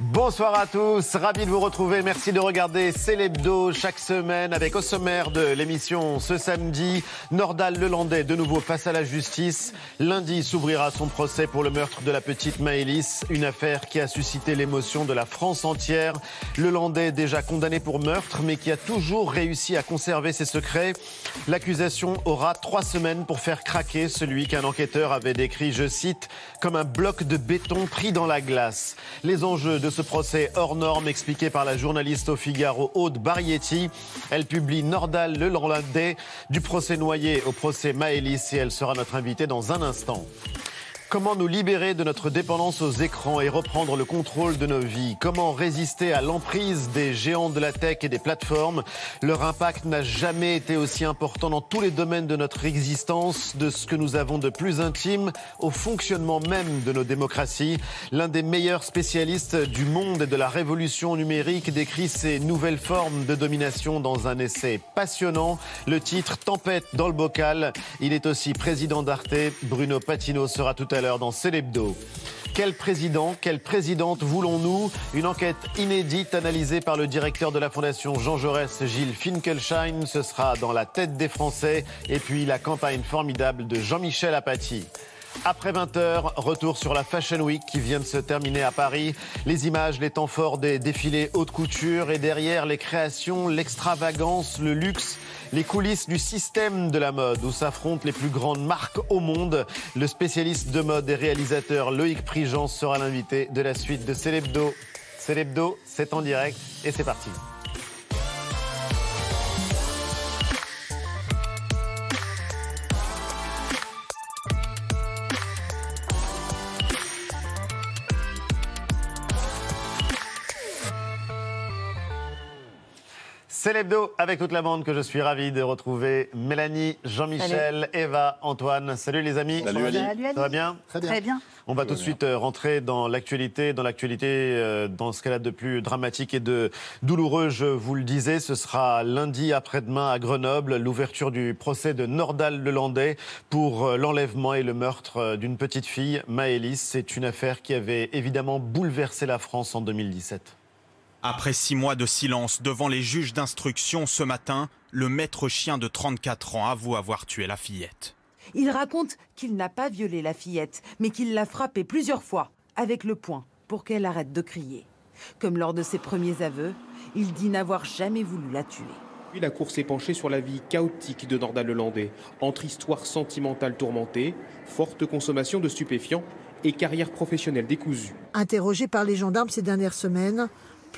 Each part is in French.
Bonsoir à tous, ravi de vous retrouver. Merci de regarder Célébdo chaque semaine avec au sommaire de l'émission ce samedi, Nordal Lelandais de nouveau face à la justice. Lundi s'ouvrira son procès pour le meurtre de la petite Maëlys, une affaire qui a suscité l'émotion de la France entière. Lelandais déjà condamné pour meurtre mais qui a toujours réussi à conserver ses secrets. L'accusation aura trois semaines pour faire craquer celui qu'un enquêteur avait décrit, je cite, comme un bloc de béton pris dans la glace. Les enjeux de de ce procès hors norme expliqué par la journaliste au Figaro Aude Barietti. Elle publie Nordal le Landais du procès Noyer au procès Maëlys et elle sera notre invitée dans un instant. Comment nous libérer de notre dépendance aux écrans et reprendre le contrôle de nos vies? Comment résister à l'emprise des géants de la tech et des plateformes? Leur impact n'a jamais été aussi important dans tous les domaines de notre existence, de ce que nous avons de plus intime au fonctionnement même de nos démocraties. L'un des meilleurs spécialistes du monde et de la révolution numérique décrit ces nouvelles formes de domination dans un essai passionnant. Le titre Tempête dans le bocal. Il est aussi président d'Arte. Bruno Patino sera tout à l'heure dans Célébdo. Quel président, quelle présidente voulons-nous? Une enquête inédite analysée par le directeur de la Fondation Jean Jaurès, Gilles Finkelschein. Ce sera dans la tête des Français. Et puis la campagne formidable de Jean-Michel Apathy. Après 20h, retour sur la Fashion Week qui vient de se terminer à Paris. Les images, les temps forts des défilés haute couture et derrière les créations, l'extravagance, le luxe les coulisses du système de la mode où s'affrontent les plus grandes marques au monde. Le spécialiste de mode et réalisateur Loïc Prigence sera l'invité de la suite de Célébdo. Célébdo, c'est en direct et c'est parti. L'hebdo avec toute la bande que je suis ravi de retrouver. Mélanie, Jean-Michel, Eva, Antoine. Salut les amis. Salut Ali. Ça va bien Très bien. On va tout de suite euh, rentrer dans l'actualité, dans l'actualité, euh, dans ce qu'elle a de plus dramatique et de douloureux, je vous le disais. Ce sera lundi après-demain à Grenoble, l'ouverture du procès de Nordal Lelandais pour euh, l'enlèvement et le meurtre d'une petite fille, Maëlys. C'est une affaire qui avait évidemment bouleversé la France en 2017. Après six mois de silence devant les juges d'instruction ce matin, le maître chien de 34 ans avoue avoir tué la fillette. Il raconte qu'il n'a pas violé la fillette, mais qu'il l'a frappée plusieurs fois avec le poing pour qu'elle arrête de crier. Comme lors de ses premiers aveux, il dit n'avoir jamais voulu la tuer. Puis la cour s'est penchée sur la vie chaotique de Nordal Lelandais, entre histoire sentimentale tourmentée, forte consommation de stupéfiants et carrière professionnelle décousue. Interrogé par les gendarmes ces dernières semaines,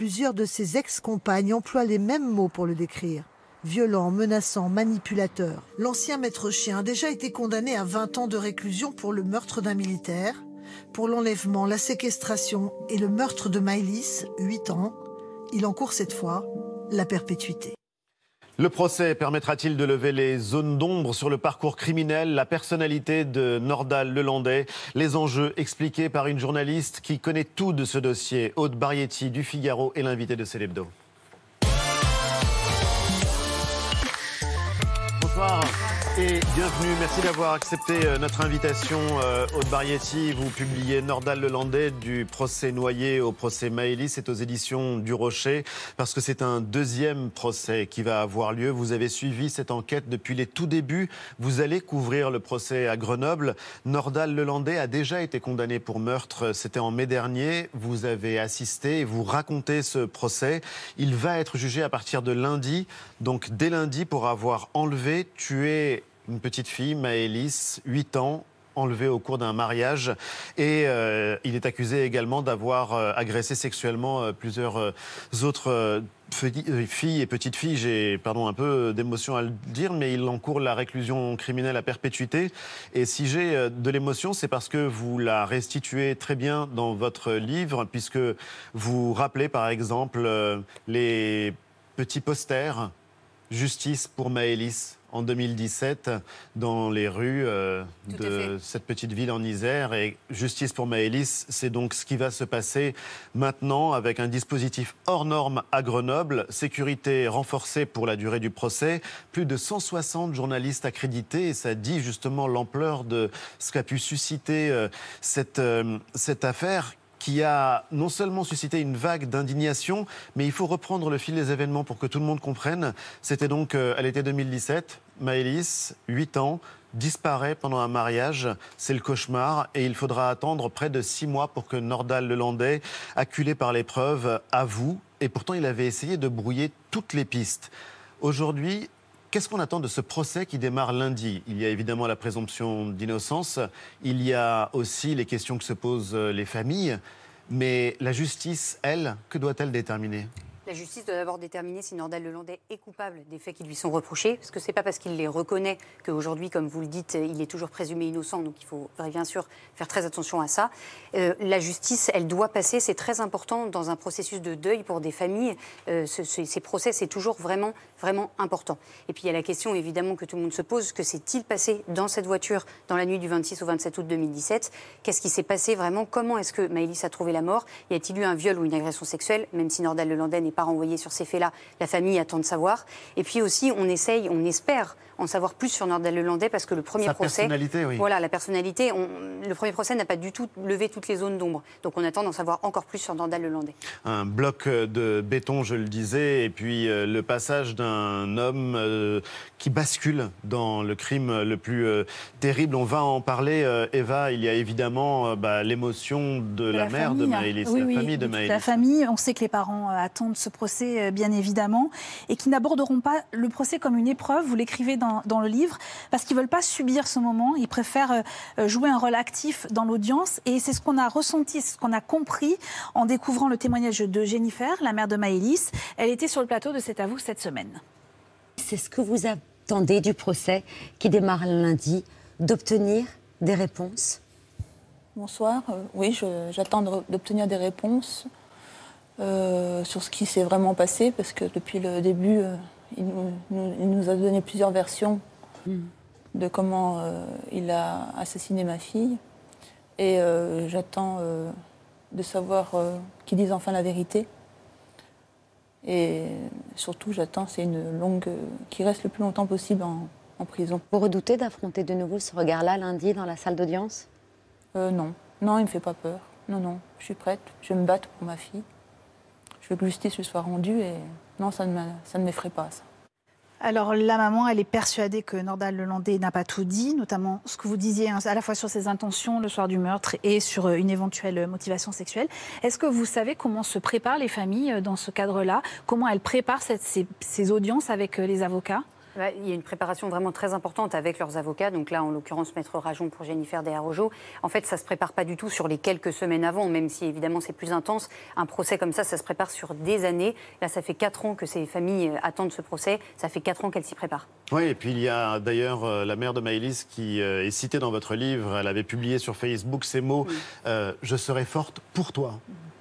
Plusieurs de ses ex-compagnes emploient les mêmes mots pour le décrire. Violent, menaçant, manipulateur. L'ancien maître chien a déjà été condamné à 20 ans de réclusion pour le meurtre d'un militaire, pour l'enlèvement, la séquestration et le meurtre de Maëlys, 8 ans. Il encourt cette fois la perpétuité. Le procès permettra-t-il de lever les zones d'ombre sur le parcours criminel, la personnalité de Nordal Lelandais Les enjeux expliqués par une journaliste qui connaît tout de ce dossier, Aude Barietti du Figaro et l'invité de Célébdo. Bonsoir bienvenue. Merci d'avoir accepté euh, notre invitation. Euh, Aude Barietti, vous publiez Nordal Lelandais du procès Noyer au procès Maëlys. C'est aux éditions du Rocher parce que c'est un deuxième procès qui va avoir lieu. Vous avez suivi cette enquête depuis les tout débuts. Vous allez couvrir le procès à Grenoble. Nordal Lelandais a déjà été condamné pour meurtre. C'était en mai dernier. Vous avez assisté et vous racontez ce procès. Il va être jugé à partir de lundi. Donc dès lundi pour avoir enlevé, tué une petite fille, Maëlys, 8 ans, enlevée au cours d'un mariage. Et euh, il est accusé également d'avoir euh, agressé sexuellement euh, plusieurs autres filles et petites filles. J'ai pardon un peu d'émotion à le dire, mais il encourt la réclusion criminelle à perpétuité. Et si j'ai de l'émotion, c'est parce que vous la restituez très bien dans votre livre, puisque vous rappelez par exemple les petits posters Justice pour Maëlys en 2017 dans les rues euh, de cette petite ville en Isère. Et justice pour Maëlys, c'est donc ce qui va se passer maintenant avec un dispositif hors norme à Grenoble, sécurité renforcée pour la durée du procès, plus de 160 journalistes accrédités. Et ça dit justement l'ampleur de ce qu'a pu susciter euh, cette, euh, cette affaire qui a non seulement suscité une vague d'indignation, mais il faut reprendre le fil des événements pour que tout le monde comprenne. C'était donc à l'été 2017, Maëlys, 8 ans, disparaît pendant un mariage. C'est le cauchemar et il faudra attendre près de six mois pour que Nordal Lelandais, acculé par l'épreuve, avoue. Et pourtant, il avait essayé de brouiller toutes les pistes. Aujourd'hui, Qu'est-ce qu'on attend de ce procès qui démarre lundi? Il y a évidemment la présomption d'innocence, il y a aussi les questions que se posent les familles, mais la justice, elle, que doit-elle déterminer? La justice doit d'abord déterminer si Nordal Lelandais est coupable des faits qui lui sont reprochés, parce que ce n'est pas parce qu'il les reconnaît qu'aujourd'hui, comme vous le dites, il est toujours présumé innocent, donc il faut bien sûr faire très attention à ça. Euh, la justice, elle doit passer, c'est très important dans un processus de deuil pour des familles. Euh, ces procès, c'est toujours vraiment, vraiment important. Et puis il y a la question évidemment que tout le monde se pose, que s'est-il passé dans cette voiture dans la nuit du 26 au 27 août 2017 Qu'est-ce qui s'est passé vraiment? Comment est-ce que Maëlys a trouvé la mort? Y a-t-il eu un viol ou une agression sexuelle? Même si Nordal Lelandais n'est pas renvoyé sur ces faits-là, la famille attend de savoir. Et puis aussi, on essaye, on espère en savoir plus sur Nordal Lelandais parce que le premier Sa procès. Personnalité, oui. Voilà, la personnalité. le premier procès n'a pas du tout levé toutes les zones d'ombre. Donc on attend d'en savoir encore plus sur Nordal Lelandais. Un bloc de béton, je le disais, et puis euh, le passage d'un homme euh, qui bascule dans le crime le plus euh, terrible. On va en parler, Eva. Il y a évidemment bah, l'émotion de, la, mère de Maëlys, la famille de Maëlys. La famille, on sait que les parents attendent ce procès, bien évidemment, et qui n'aborderont pas le procès comme une épreuve. Vous l'écrivez dans dans, le livre, parce qu'ils ne veulent pas subir ce moment, ils préfèrent euh, jouer un rôle actif dans l'audience. Et c'est ce qu'on a ressenti, c'est ce qu'on a compris en découvrant le témoignage de Jennifer, la mère de Maëlys. Elle était sur le plateau de C'est à vous cette semaine. C'est ce que vous attendez du procès qui démarre lundi, d'obtenir des réponses? Bonsoir. Euh, oui, j'attends d'obtenir des réponses euh, sur ce qui s'est vraiment passé, parce que depuis le début, il nous, a donné plusieurs versions de comment euh, il a assassiné ma fille. Et euh, j'attends euh, de savoir qu'il dise enfin la vérité. Et surtout, j'attends, c'est une longue. qui reste le plus longtemps possible en, en prison. Vous redoutez d'affronter de nouveau ce regard-là lundi dans la salle d'audience? Non. Non, il ne me fait pas peur. Non, non. Je suis prête. Je vais me battre pour ma fille. Je veux que justice lui soit rendue et non, ça ne m'effraie pas. Alors la maman, elle est persuadée que Nordal Lelandais n'a pas tout dit, notamment ce que vous disiez hein, à la fois sur ses intentions le soir du meurtre et sur euh, une éventuelle motivation sexuelle. Est-ce que vous savez comment se préparent les familles euh, dans ce cadre-là? Comment elles préparent ces audiences avec euh, les avocats? Il y a une préparation vraiment très importante avec leurs avocats. Donc là, en l'occurrence, Maître Rajon pour Jennifer Desarrojo. En fait, ça ne se prépare pas du tout sur les quelques semaines avant, même si évidemment c'est plus intense. Un procès comme ça, ça se prépare sur des années. Là, ça fait quatre ans que ces familles attendent ce procès. Ça fait quatre ans qu'elles s'y préparent. Oui, et puis il y a d'ailleurs euh, la mère de Maëlys qui euh, est citée dans votre livre. Elle avait publié sur Facebook ces mots euh, Je serai forte pour toi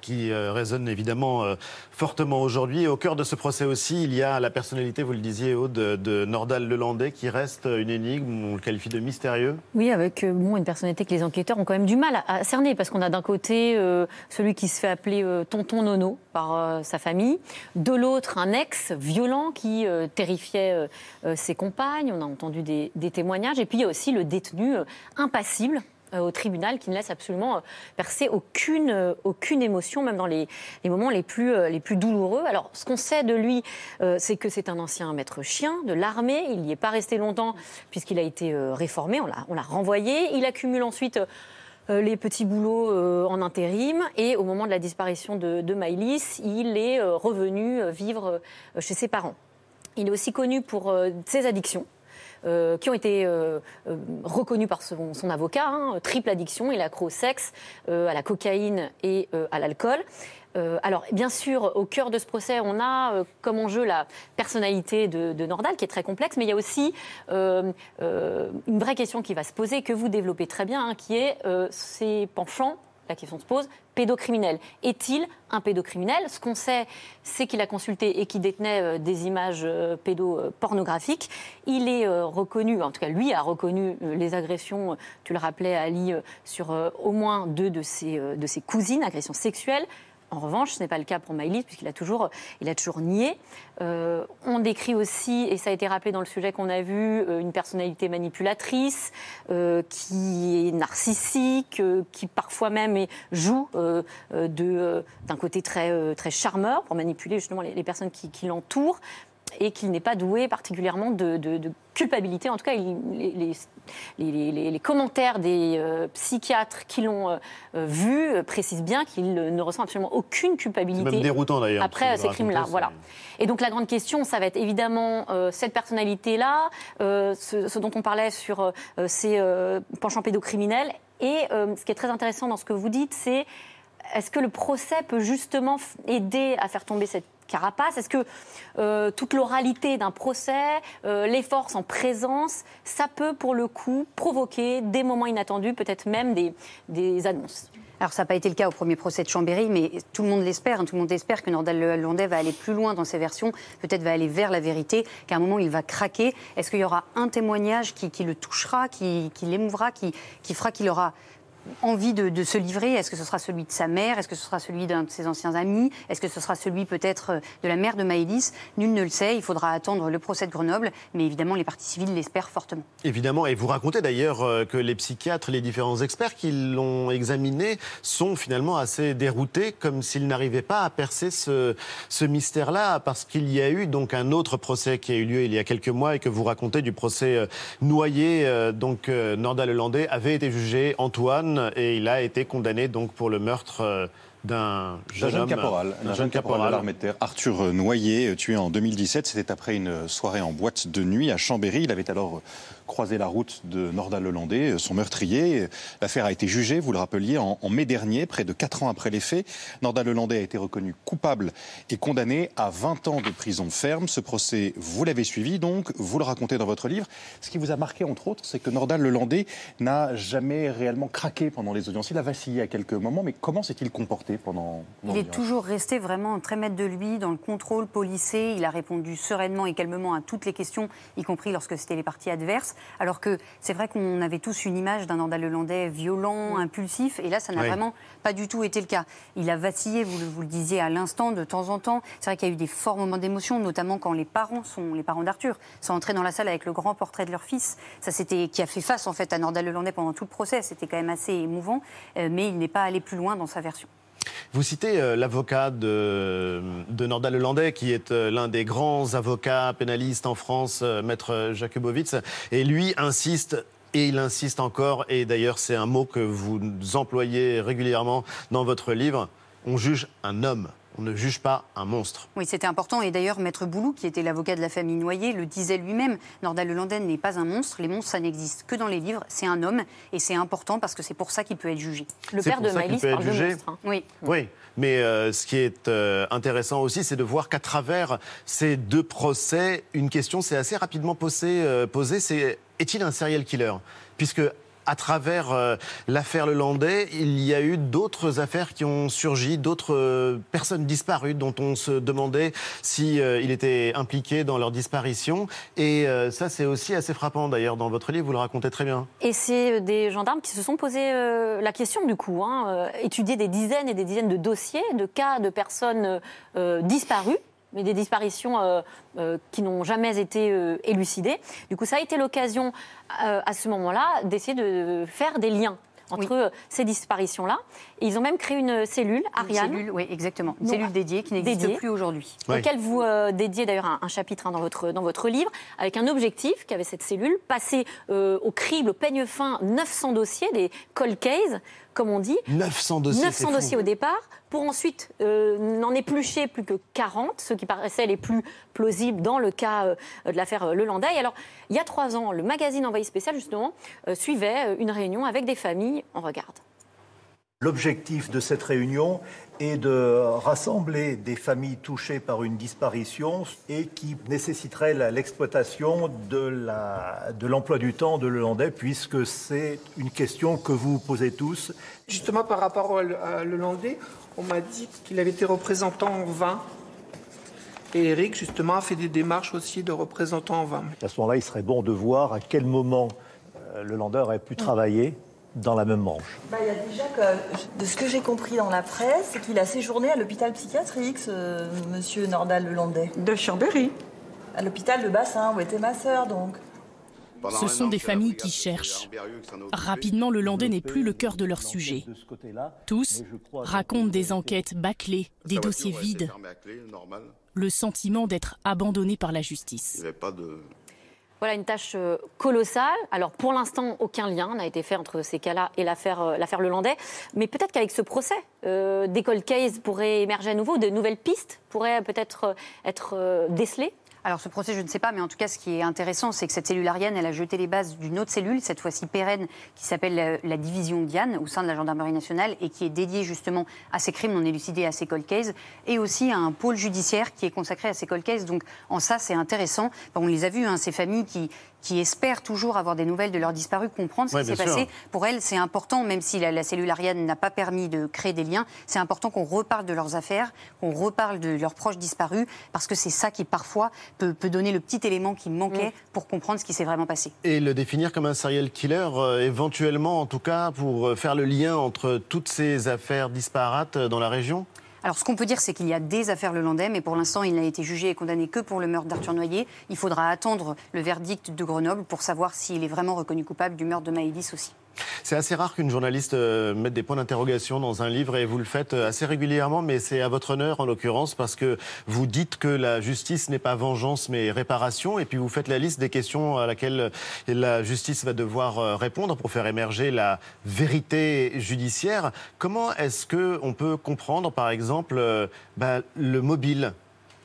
qui euh, résonne évidemment euh, fortement aujourd'hui. Au cœur de ce procès aussi, il y a la personnalité, vous le disiez, Aude, de Nordal Lelandais, qui reste une énigme, on le qualifie de mystérieux. Oui, avec euh, bon, une personnalité que les enquêteurs ont quand même du mal à, cerner, parce qu'on a d'un côté celui qui se fait appeler Tonton Nono par sa famille, de l'autre un ex violent qui terrifiait ses compagnes, on a entendu des, des, témoignages, et puis il y a aussi le détenu impassible au tribunal qui ne laisse absolument euh, percer aucune, euh, aucune émotion, même dans les, les moments les plus, les plus douloureux. Alors, ce qu'on sait de lui, c'est que c'est un ancien maître chien de l'armée. Il n'y est pas resté longtemps puisqu'il a été réformé, on l'a renvoyé. Il accumule ensuite les petits boulots en intérim. Et au moment de la disparition de, de Maïlis, il est revenu vivre chez ses parents. Il est aussi connu pour ses addictions. Euh, qui ont été euh, euh, reconnus par son, avocat. Hein, triple addiction, il accro au sexe, à la cocaïne et à l'alcool. alors, bien sûr, au cœur de ce procès, on a comme enjeu la personnalité de, Nordal, qui est très complexe, mais il y a aussi une vraie question qui va se poser, que vous développez très bien, hein, qui est ses penchants la question se pose, pédocriminel. Est-il un pédocriminel? Ce qu'on sait, c'est qu'il a consulté et qu'il détenait euh, des images euh, pédopornographiques. Il est euh, reconnu, en tout cas lui a reconnu les agressions, tu le rappelais Ali, sur au moins deux de ses, de ses cousines, agressions sexuelles En revanche, ce n'est pas le cas pour Maïlis, puisqu'il a toujours, il a toujours nié. Euh, on décrit aussi, et ça a été rappelé dans le sujet qu'on a vu, euh, une personnalité manipulatrice, euh, qui est narcissique, qui parfois même joue d'un côté très, charmeur pour manipuler justement les, personnes qui l'entourent et qu'il n'est pas doué particulièrement de, culpabilité. En tout cas, les, les, commentaires des euh, psychiatres qui l'ont euh, euh, vu précisent bien qu'il ne ressent absolument aucune culpabilité. Même déroutant d'ailleurs. Après ces crimes-là, voilà. Et donc la grande question, ça va être évidemment cette personnalité-là, ce, dont on parlait sur ces penchants pédocriminels. Et ce qui est très intéressant dans ce que vous dites, c'est est-ce que le procès peut justement aider à faire tomber cette carapace Est-ce que euh, toute l'oralité d'un procès, euh, les forces en présence, ça peut pour le coup provoquer des moments inattendus, peut-être même des, annonces? Alors, ça n'a pas été le cas au premier procès de Chambéry, mais tout le monde l'espère. Hein. tout le monde espère que Nordal Lelandais va aller plus loin dans ses versions, peut-être va aller vers la vérité, qu'à un moment, il va craquer. Est-ce qu'il y aura un témoignage qui, le touchera, qui, l'émouvra, qui, qui fera qu'il aura envie de, se livrer Est-ce que ce sera celui de sa mère? Est-ce que ce sera celui d'un de ses anciens amis? Est-ce que ce sera celui peut-être euh, de la mère de Maëlys? Nul ne le sait. Il faudra attendre le procès de Grenoble, mais évidemment, les parties civiles l'espèrent fortement. Évidemment, et vous racontez d'ailleurs euh, que les psychiatres, les différents experts qui l'ont examiné sont finalement assez déroutés, comme s'ils n'arrivaient pas à percer ce, mystère-là, parce qu'il y a eu donc un autre procès qui a eu lieu il y a quelques mois et que vous racontez du procès euh, noyé. Donc Nordal Lelandais avait été jugé, Antoine, et il a été condamné donc pour le meurtre euh, d'un jeune, caporal, un jeune caporal de l'armée de terre, Arthur Noyer, tué en 2017. C'était après une soirée en boîte de nuit à Chambéry. Il avait alors croisé la route de Nordal-Lelandais, son meurtrier. L'affaire a été jugée, vous le rappeliez, en, mai dernier, près de 4 ans après les faits. Nordal-Lelandais a été reconnu coupable et condamné à 20 ans de prison ferme. Ce procès, vous l'avez suivi donc, vous le racontez dans votre livre. Ce qui vous a marqué, entre autres, c'est que Nordal-Lelandais n'a jamais réellement craqué pendant les audiences. Il a vacillé à quelques moments, mais comment s'est-il comporté pendant, Il est toujours resté vraiment très maître de lui dans le contrôle policé. Il a répondu sereinement et calmement à toutes les questions, y compris lorsque c'était les parties adverses. Alors que c'est vrai qu'on avait tous une image d'un Andaleux-Landais violent, impulsif, et là, ça n'a vraiment pas du tout été le cas. Il a vacillé, vous le, vous le disiez à l'instant, de temps en temps. C'est vrai qu'il y a eu des forts moments d'émotion, notamment quand les parents sont les parents d'Arthur sont entrés dans la salle avec le grand portrait de leur fils. Ça, c'était qui a fait face en fait à Nordal-Lelandais pendant tout le procès. C'était quand même assez émouvant, euh, mais il n'est pas allé plus loin dans sa version. Vous citez euh, l'avocat de, Nordal Lelandais, qui est euh, l'un des grands avocats pénalistes en France, euh, maître Jakubowicz, et lui insiste et il insiste encore, et d'ailleurs c'est un mot que vous employez régulièrement dans votre livre, on juge un homme on ne juge pas un monstre. Oui, c'était important. Et d'ailleurs, Maître Boulou, qui était l'avocat de la famille Noyer, le disait lui-même. Nordal Lelandais n'est pas un monstre. Les monstres, ça n'existe que dans les livres. C'est un homme. Et c'est important parce que c'est pour ça qu'il peut être jugé. Le père de Maëlys parle de monstre. Hein. Oui. Oui. Mais euh, ce qui est euh, intéressant aussi, c'est de voir qu'à travers ces deux procès, une question s'est assez rapidement posée, euh, posée c'est est-il un serial killer? Puisque à travers euh, l'affaire Lelandais, il y a eu d'autres affaires qui ont surgi, d'autres euh, personnes disparues dont on se demandait si euh, il était impliqué dans leur disparition. Et ça, c'est aussi assez frappant d'ailleurs dans votre livre, vous le racontez très bien. Et c'est des gendarmes qui se sont posé la question du coup, hein, étudier des dizaines et des dizaines de dossiers, de cas de personnes disparues mais des disparitions euh, euh, qui n'ont jamais été euh, élucidées. Du coup, ça a été l'occasion à ce moment-là d'essayer de faire des liens entre ces disparitions-là. ils ont même créé une cellule, Ariane. Une cellule, oui, exactement. Une cellule dédiée qui n'existe plus aujourd'hui. Auquel vous dédiez d'ailleurs un, chapitre hein, dans, votre, dans votre livre, avec un objectif qu'avait cette cellule, passer au crible, au peigne fin, 900 dossiers, des cold cases, comme on dit. 900 dossiers. 900 dossiers au départ, pour ensuite euh, n'en éplucher plus que 40, ceux qui paraissaient les plus plausibles dans le cas euh, de l'affaire euh, Lelandais. Alors, il y a trois ans, le magazine Envoyé spécial, justement, suivait une réunion avec des familles. On regarde. L'objectif de cette réunion est de rassembler des familles touchées par une disparition et qui nécessiterait l'exploitation de l'emploi du temps de Lelandais, puisque c'est une question que vous posez tous. Justement, par rapport à Lelandais, on m'a dit qu'il avait été représentant en vin. Et Eric, justement, a fait des démarches aussi de représentant en vin. À ce moment-là, il serait bon de voir à quel moment euh, le aurait pu travailler dans la même manche bah, Il y a déjà que, de ce que j'ai compris dans la presse, c'est qu'il a séjourné à l'hôpital psychiatrique, ce monsieur Nordal Lelandais. De Chambéry. À l'hôpital de Bassin, où était ma sœur, donc. Ce sont des familles qui cherchent. Rapidement, le Landais n'est plus le cœur de leur sujet. Tous racontent des enquêtes bâclées, des dossiers vides, le sentiment d'être abandonnés par la justice. Voilà une tâche euh, colossale. Alors pour l'instant, aucun lien n'a été fait entre ces cas-là et l'affaire euh, l'affaire Lelandais. Mais peut-être qu'avec ce procès, euh, des cold cases pourraient émerger à nouveau, de nouvelles pistes pourraient peut-être être décelées alors ce procès, je ne sais pas, mais en tout cas, ce qui est intéressant, c'est que cette cellule arienne, elle a jeté les bases d'une autre cellule, cette fois-ci pérenne, qui s'appelle la, division Diane, au sein de la gendarmerie nationale, et qui est dédiée justement à ces crimes non élucidés, à ces cold cases, et aussi à un pôle judiciaire qui est consacré à ces cold cases. Donc en ça, c'est intéressant. on les a vus, hein, ces familles qui, qui espèrent toujours avoir des nouvelles de leurs disparus, comprendre ce qui s'est passé. Pour elles, c'est important, même si la, cellule Ariane n'a pas permis de créer des liens, c'est important qu'on reparle de leurs affaires, qu'on reparle de leurs proches disparus, parce que c'est ça qui parfois peut, donner le petit élément qui manquait mm. pour comprendre ce qui s'est vraiment passé. Et le définir comme un serial killer, euh, éventuellement en tout cas, pour euh, faire le lien entre toutes ces affaires disparates euh, dans la région? Alors, ce qu'on peut dire, c'est qu'il y a des affaires Lelandais, mais pour l'instant, il n'a été jugé et condamné que pour le meurtre d'Arthur Noyer. Il faudra attendre le verdict de Grenoble pour savoir s'il est vraiment reconnu coupable du meurtre de Maëlys aussi. C'est assez rare qu'une journaliste euh, mette des points d'interrogation dans un livre et vous le faites euh, assez régulièrement, mais c'est à votre honneur en l'occurrence parce que vous dites que la justice n'est pas vengeance mais réparation et puis vous faites la liste des questions à laquelle la justice va devoir euh, répondre pour faire émerger la vérité judiciaire. Comment est-ce qu'on peut comprendre par exemple bah, le mobile?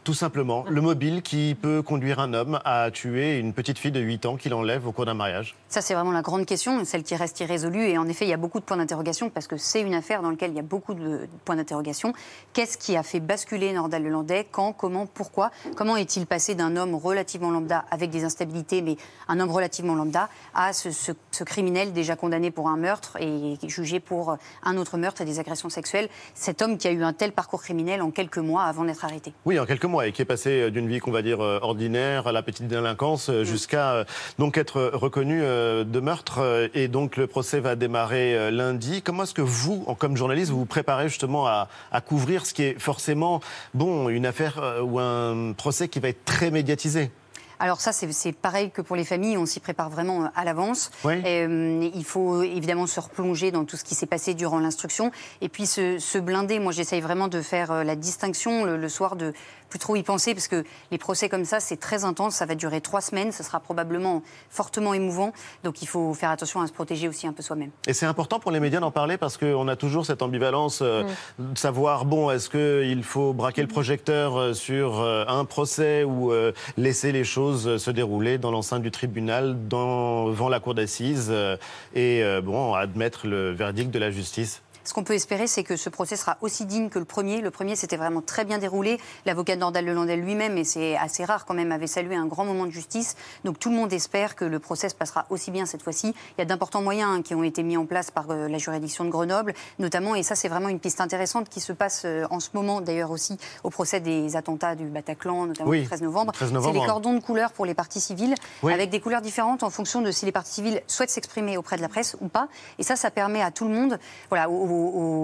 Tout simplement, le mobile qui peut conduire un homme à tuer une petite fille de 8 ans qu'il enlève au cours d'un mariage Ça, c'est vraiment la grande question, celle qui reste irrésolue. Et en effet, il y a beaucoup de points d'interrogation parce que c'est une affaire dans laquelle il y a beaucoup de points d'interrogation. Qu'est-ce qui a fait basculer Nordal Lelandais Quand? Comment? Pourquoi? Comment est-il passé d'un homme relativement lambda avec des instabilités, mais un homme relativement lambda, à ce, ce criminel déjà condamné pour un meurtre et jugé pour un autre meurtre et des agressions sexuelles? Cet homme qui a eu un tel parcours criminel en quelques mois avant d'être arrêté. Oui, en quelques mois et qui est passé euh, d'une vie qu'on va dire euh, ordinaire à la petite délinquance euh, mm. jusqu'à donc être reconnu de meurtre. Et donc le procès va démarrer lundi. Comment est-ce que vous, comme journaliste, vous vous préparez justement à, à couvrir ce qui est forcément bon une affaire ou un procès qui va être très médiatisé? Alors ça, c'est pareil que pour les familles, on s'y prépare vraiment euh, à l'avance. Euh, il faut évidemment se replonger dans tout ce qui s'est passé durant l'instruction et puis se, blinder. Moi, j'essaye vraiment de faire euh, la distinction le, soir de plus trop y penser parce que les procès comme ça, c'est très intense. Ça va durer trois semaines. Ce sera probablement fortement émouvant. Donc il faut faire attention à se protéger aussi un peu soi-même. Et c'est important pour les médias d'en parler parce qu'on a toujours cette ambivalence mm. de savoir, bon, est-ce qu'il faut braquer le projecteur sur un procès ou laisser les choses se dérouler dans l'enceinte du tribunal, devant la cour d'assises, euh, et euh, bon, admettre le verdict de la justice? Ce qu'on peut espérer, c'est que ce procès sera aussi digne que le premier. Le premier, s'était vraiment très bien déroulé. L'avocat Nordal Lelandais lui-même, et c'est assez rare quand même, avait salué un grand moment de justice. Donc tout le monde espère que le procès se passera aussi bien cette fois-ci. Il y a d'importants moyens hein, qui ont été mis en place par euh, la juridiction de Grenoble, notamment, et ça c'est vraiment une piste intéressante qui se passe euh, en ce moment d'ailleurs aussi au procès des attentats du Bataclan, notamment le 13 novembre. c'est les cordons de couleur pour les parties civiles, avec des couleurs différentes en fonction de si les parties civiles souhaitent s'exprimer auprès de la presse ou pas. Et ça, ça permet à tout le monde, voilà, aux,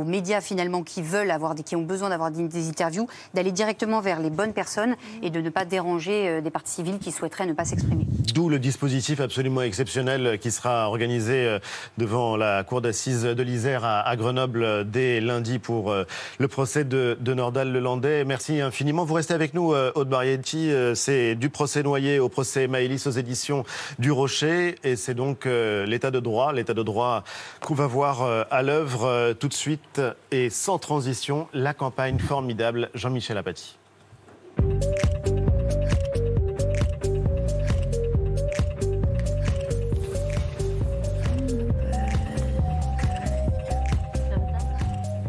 médias finalement qui veulent avoir, qui ont besoin d'avoir des, interviews, d'aller directement vers les bonnes personnes et de ne pas déranger euh, des parties civiles qui souhaiteraient ne pas s'exprimer. D'où le dispositif absolument exceptionnel qui sera organisé euh, devant la cour d'assises de l'Isère à, Grenoble euh, dès lundi pour le procès de, Nordal Lelandais. Merci infiniment. Vous restez avec nous, Aude Barietti. C'est du procès Noyer au procès Maëlys aux éditions du Rocher. Et c'est donc l'état de droit, l'état de droit qu'on va voir à l'œuvre tout de suite et sans transition, la campagne formidable Jean-Michel Apathy.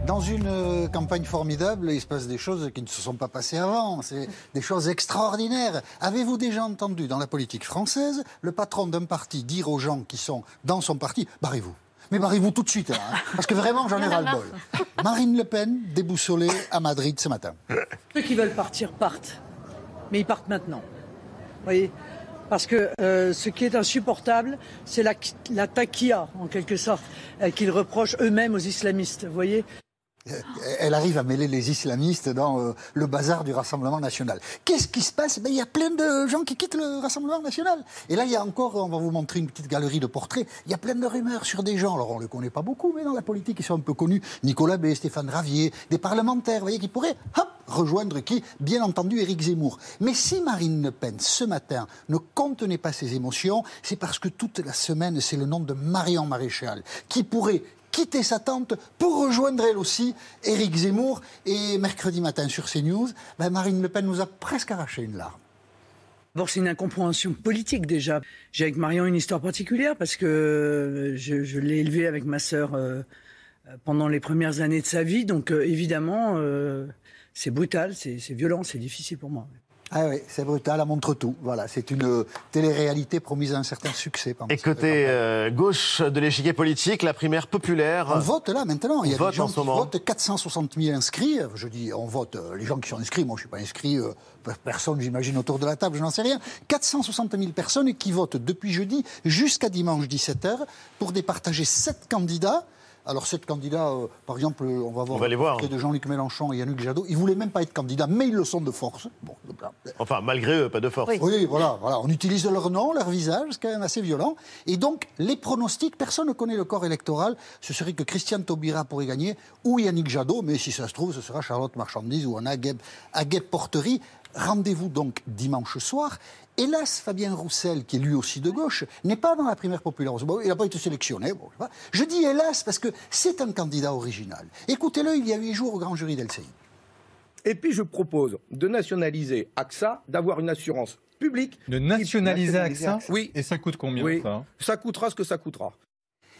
Dans une euh, campagne formidable, il se passe des choses qui ne se sont pas passées avant. C'est des choses extraordinaires. Avez-vous déjà entendu dans la politique française le patron d'un parti dire aux gens qui sont dans son parti, barrez-vous? Mais barrez-vous tout de suite, hein, parce que vraiment, j'en ai ras-le-bol. Marine Le Pen, déboussolée à Madrid ce matin. Ceux qui veulent partir partent, mais ils partent maintenant. Vous voyez? Parce que euh, ce qui est insupportable, c'est la, la taquilla, en quelque sorte, euh, qu'ils reprochent eux-mêmes aux islamistes. Vous voyez? euh, elle arrive à mêler les islamistes dans euh, le bazar du Rassemblement national. Qu'est-ce qui se passe? Ben, Il y a plein de gens qui quittent le Rassemblement national. Et là, il y a encore, on va vous montrer une petite galerie de portraits, il y a plein de rumeurs sur des gens, alors on ne les connaît pas beaucoup, mais dans la politique, ils sont un peu connus. Nicolas B, Stéphane Ravier, des parlementaires, vous voyez, qui pourraient hop, rejoindre qui? Bien entendu, Éric Zemmour. Mais si Marine Le Pen, ce matin, ne contenait pas ses émotions, c'est parce que toute la semaine, c'est le nom de Marion Maréchal, qui pourrait quitter sa tante pour rejoindre elle aussi Éric Zemmour. Et mercredi matin sur CNews, ben Marine Le Pen nous a presque arraché une larme. Bon, c'est une incompréhension politique déjà. J'ai avec Marion une histoire particulière parce que je, l'ai élevée avec ma sœur euh, pendant les premières années de sa vie. Donc euh, évidemment, euh, c'est brutal, c'est violent, c'est difficile pour moi. Ah oui, c'est brutal, elle montre tout. Voilà, c'est une euh, télé-réalité promise à un certain succès. Et côté euh, gauche de l'échiquier politique, la primaire populaire. On vote là maintenant. Il y a des gens qui votent, 460 000 inscrits. Je dis, on vote euh, les gens qui sont inscrits. Moi, je ne suis pas inscrit. personne, j'imagine, autour de la table, je n'en sais rien. 460 000 personnes qui votent depuis jeudi jusqu'à dimanche 17h pour départager 7 candidats. Alors, sept candidats, euh, par exemple, on va voir, on va les voir. de Jean-Luc Mélenchon et Yannick Jadot, ils ne voulaient même pas être candidats, mais ils le sont de force. enfin, malgré eux, pas de force. Oui. voilà, voilà. On utilise leur nom, leur visage, c'est quand même assez violent. Et donc, les pronostics, personne ne connaît le corps électoral. Ce serait que Christiane Taubira pourrait gagner, ou Yannick Jadot, mais si ça se trouve, ce sera Charlotte Marchandise ou un Agueb, Porterie. Rendez-vous donc dimanche soir. Hélas, Fabien Roussel, qui est lui aussi de gauche, n'est pas dans la primaire populaire. il n'a pas été sélectionné. je dis hélas parce que c'est un candidat original. Écoutez-le, il y a huit jours au grand jury d'LCI. Et puis je propose de nationaliser AXA, d'avoir une assurance publique. De nationaliser, AXA, Oui. Et ça coûte combien Oui. Ça, coûtera ce que ça coûtera.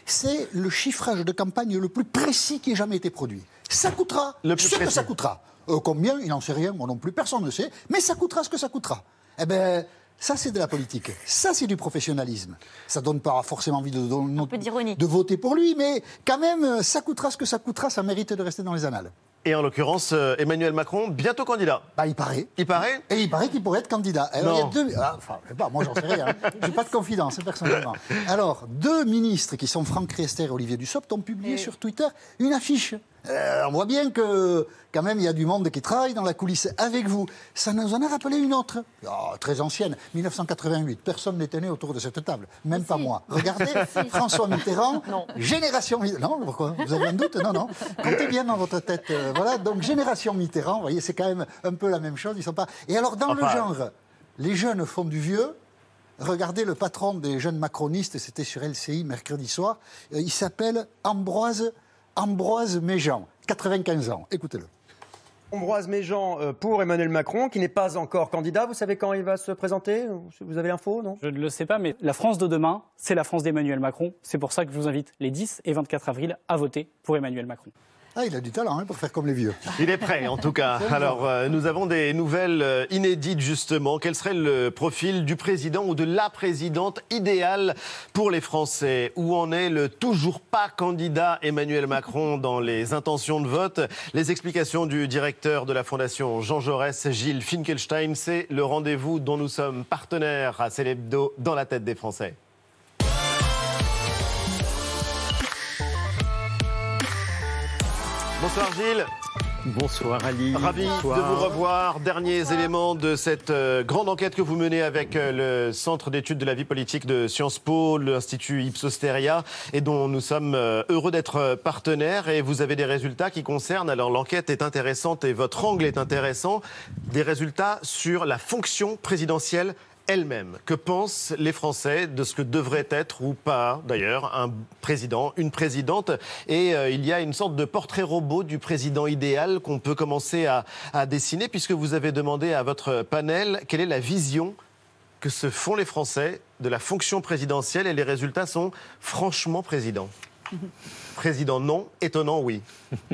C'est le chiffrage de campagne le plus précis qui ait jamais été produit. Ça coûtera le ce que ça coûtera. Euh, combien? Il n'en sait rien, moi non plus, personne ne sait. Mais ça coûtera ce que ça coûtera. Eh bien, ça, c'est de la politique. Ça, c'est du professionnalisme. Ça donne pas forcément envie de, de, de voter pour lui, mais quand même, ça coûtera ce que ça coûtera, ça mérite de rester dans les annales. Et en l'occurrence, euh, Emmanuel Macron, bientôt candidat. Bah, il paraît. Il paraît Et il paraît qu'il pourrait être candidat. Alors, il y a deux... Ah, enfin, je sais pas, moi j'en sais rien. J'ai pas de confidence, personnellement. Alors, deux ministres qui sont Franck Riester et Olivier Dussopt ont publié sur Twitter une affiche euh, on voit bien que, quand même, il y a du monde qui travaille dans la coulisse avec vous. Ça nous en a rappelé une autre, oh, très ancienne, 1988. Personne n'était né autour de cette table, même pas moi. Regardez, François Mitterrand, Génération Mitterrand. Non, pourquoi Vous avez un doute Non, non. Comptez bien dans votre tête. Euh, voilà, donc Génération Mitterrand, vous voyez, c'est quand même un peu la même chose. Ils sont pas. Et alors, dans le genre, les jeunes font du vieux. Regardez le patron des jeunes macronistes, c'était sur LCI mercredi soir. Euh, il s'appelle Ambroise Ambroise Méjean, 95 ans. Écoutez-le. Ambroise Méjean euh, pour Emmanuel Macron, qui n'est pas encore candidat. Vous savez quand il va se présenter? Vous avez l'info, non? Je ne le sais pas, mais la France de demain, c'est la France d'Emmanuel Macron. C'est pour ça que je vous invite les 10 et 24 avril à voter pour Emmanuel Macron. Ah, il a du talent hein, pour faire comme les vieux. Il est prêt, en tout cas. Alors, euh, nous avons des nouvelles euh, inédites, justement. Quel serait le profil du président ou de la présidente idéale pour les Français? Où en est le toujours pas candidat Emmanuel Macron dans les intentions de vote? Les explications du directeur de la Fondation Jean Jaurès, Gilles Finkelstein, c'est le rendez-vous dont nous sommes partenaires à Célébdo dans la tête des Français. Bonsoir Gilles. Bonsoir Ali. Ravi de vous revoir. Derniers éléments de cette euh, grande enquête que vous menez avec euh, le Centre d'études de la vie politique de Sciences Po, l'Institut Ipsosteria, et dont nous sommes euh, heureux d'être partenaires. Et vous avez des résultats qui concernent, alors l'enquête est intéressante et votre angle est intéressant, des résultats sur la fonction présidentielle elle-même. Que pensent les Français de ce que devrait être ou pas, d'ailleurs, un président, une présidente Et euh, il y a une sorte de portrait robot du président idéal qu'on peut commencer à, à dessiner, puisque vous avez demandé à votre panel quelle est la vision que se font les Français de la fonction présidentielle et les résultats sont franchement présidents. Président non, étonnant oui.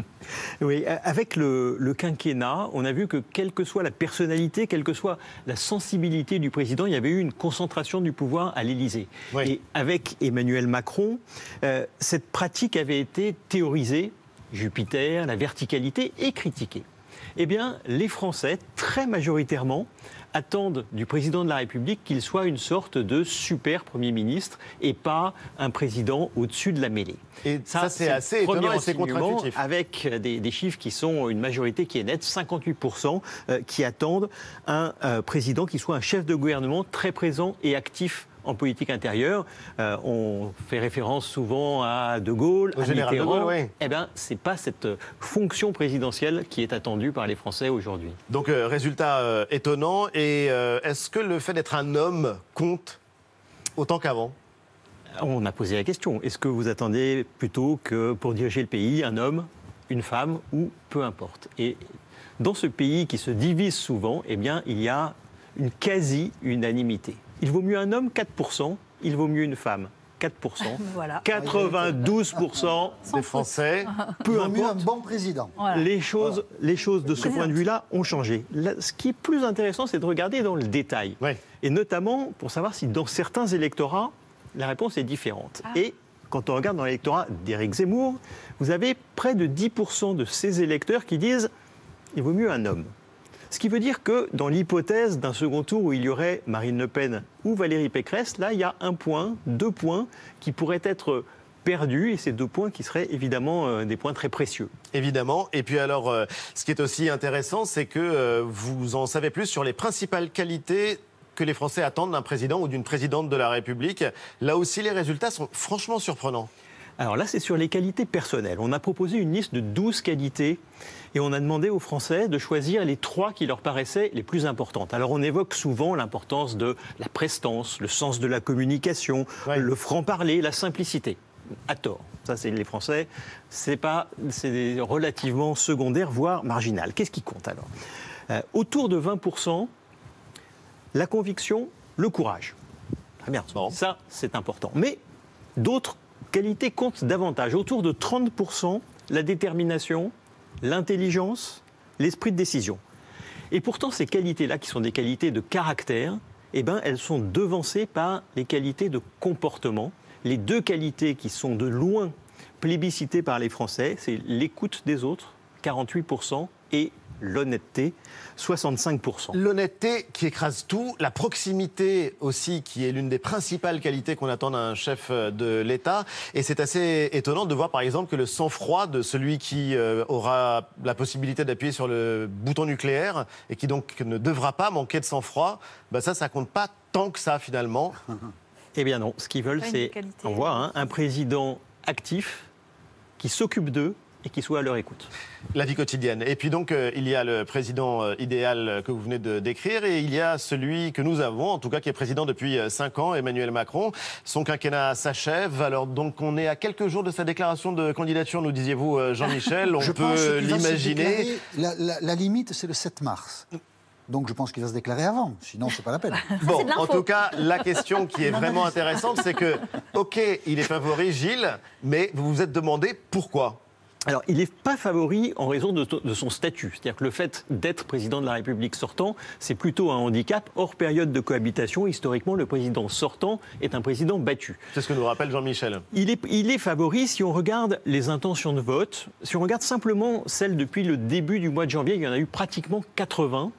oui, avec le, quinquennat, on a vu que quelle que soit la personnalité, quelle que soit la sensibilité du président, il y avait eu une concentration du pouvoir à l'Élysée. Et avec Emmanuel Macron, euh, cette pratique avait été théorisée, Jupiter, la verticalité, et critiquée. Eh bien, les Français, très majoritairement, attendent du président de la République qu'il soit une sorte de super Premier ministre et pas un président au-dessus de la mêlée. Et ça, c'est assez étonnant et c'est contre-intuitif. Avec des, des, chiffres qui sont une majorité qui est nette, 58% euh, qui attendent un euh, président qui soit un chef de gouvernement très présent et actif en politique intérieure. Euh, on fait référence souvent à De Gaulle, à Mitterrand. De Gaulle, Eh bien, c'est pas cette fonction présidentielle qui est attendue par les Français aujourd'hui. Donc, euh, résultat euh, étonnant. Et est-ce que le fait d'être un homme compte autant qu'avant? On a posé la question. Est-ce que vous attendez plutôt que pour diriger le pays un homme, une femme ou peu importe? Et dans ce pays qui se divise souvent, eh bien, il y a une quasi-unanimité. Il vaut mieux un homme, 4%, il vaut mieux une femme. 4%. Voilà. 92% des Français. Peu importe. un bon président. Les, choses, les choses de ce point de vue-là ont changé. ce qui est plus intéressant, c'est de regarder dans le détail. Et notamment pour savoir si dans certains électorats, la réponse est différente. Ah. Et quand on regarde dans l'électorat d'Éric Zemmour, vous avez près de 10% de ces électeurs qui disent il vaut mieux un homme. Ce qui veut dire que dans l'hypothèse d'un second tour où il y aurait Marine Le Pen ou Valérie Pécresse, là, il y a un point, deux points qui pourraient être perdus et ces deux points qui seraient évidemment euh, des points très précieux. Évidemment. Et puis alors, euh, ce qui est aussi intéressant, c'est que euh, vous en savez plus sur les principales qualités que les Français attendent d'un président ou d'une présidente de la République. Là aussi, les résultats sont franchement surprenants. Alors là, c'est sur les qualités personnelles. On a proposé une liste de 12 qualités et on a demandé aux Français de choisir les trois qui leur paraissaient les plus importantes. Alors on évoque souvent l'importance de la prestance, le sens de la communication, le franc-parler, la simplicité. À tort. Ça, c'est les Français. C'est pas, c'est relativement secondaire, voire marginal. Qu'est-ce qui compte alors? Euh, Autour de 20%, la conviction, le courage. Très bien. Ça, c'est important. Mais d'autres qualité compte davantage. Autour de 30%, la détermination, l'intelligence, l'esprit de décision. Et pourtant, ces qualités-là, qui sont des qualités de caractère, eh ben, elles sont devancées par les qualités de comportement. Les deux qualités qui sont de loin plébiscitées par les Français, c'est l'écoute des autres, 48%, et l'honnêteté, 65%. L'honnêteté qui écrase tout, la proximité aussi qui est l'une des principales qualités qu'on attend d'un chef euh, de l'État. Et c'est assez étonnant de voir par exemple que le sang-froid de celui qui euh, aura la possibilité d'appuyer sur le bouton nucléaire et qui donc ne devra pas manquer de sang-froid, bah ça, ça compte pas tant que ça finalement. eh bien non, ce qu'ils veulent, c'est, on voit, hein, un président actif qui s'occupe d'eux et qui soient à leur écoute. La vie quotidienne. Et puis donc, euh, il y a le président euh, idéal que vous venez de décrire et il y a celui que nous avons, en tout cas qui est président depuis 5 euh, ans, Emmanuel Macron. Son quinquennat s'achève. Alors donc, on est à quelques jours de sa déclaration de candidature, nous disiez-vous, Jean-Michel. On peut l'imaginer. La, la limite, c'est le 7 mars. Donc je pense qu'il va se déclarer avant, sinon c'est pas la peine. Bon, en tout cas, la question qui est vraiment intéressante, c'est que, ok, il est favori, Gilles, mais vous vous êtes demandé pourquoi alors, il n'est pas favori en raison de, son statut. C'est-à-dire que le fait d'être président de la République sortant, c'est plutôt un handicap. Hors période de cohabitation, historiquement, le président sortant est un président battu. C'est ce que nous rappelle Jean-Michel. Il est, il est favori si on regarde les intentions de vote. Si on regarde simplement celles depuis le début du mois de janvier, il y en a eu pratiquement 80.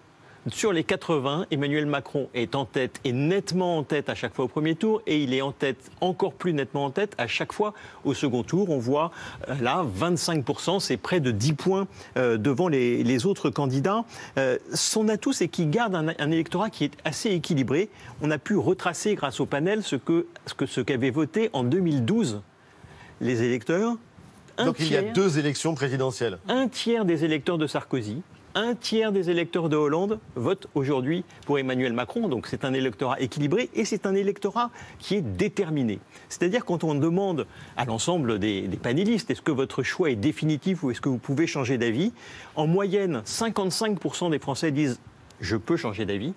Sur les 80, Emmanuel Macron est en tête et nettement en tête à chaque fois au premier tour et il est en tête, encore plus nettement en tête à chaque fois au second tour. On voit euh, là 25%, c'est près de 10 points euh, devant les, autres candidats. Euh, son atout, c'est qu'il garde un, électorat qui est assez équilibré. On a pu retracer grâce au panel ce que ce qu'avaient voté en 2012 les électeurs. Donc il y a deux élections présidentielles. Un tiers des électeurs de Sarkozy, un tiers des électeurs de Hollande votent aujourd'hui pour Emmanuel Macron. Donc c'est un électorat équilibré et c'est un électorat qui est déterminé. C'est-à-dire quand on demande à l'ensemble des, panélistes est-ce que votre choix est définitif ou est-ce que vous pouvez changer d'avis, en moyenne 55% des Français disent je peux changer d'avis.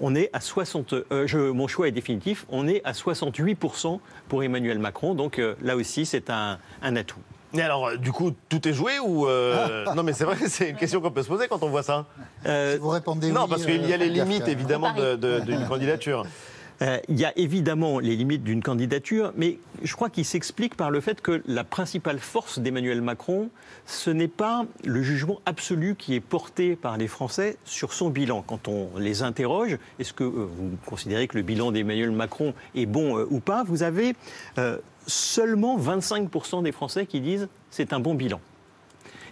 On est à 60, euh, mon choix est définitif. On est à 68% pour Emmanuel Macron. Donc euh, là aussi, c'est un atout. Mais alors, euh, du coup, tout est joué ou euh, non Mais c'est vrai, c'est une question qu'on peut se poser quand on voit ça. Euh, vous répondez non, parce qu'il y a les limites évidemment d'une candidature. Euh, il y a évidemment les limites d'une candidature, mais je crois qu'il s'explique par le fait que la principale force d'Emmanuel Macron, ce n'est pas le jugement absolu qui est porté par les Français sur son bilan. Quand on les interroge, est-ce que vous considérez que le bilan d'Emmanuel Macron est bon euh, ou pas Vous avez seulement 25% des Français qui disent c'est un bon bilan.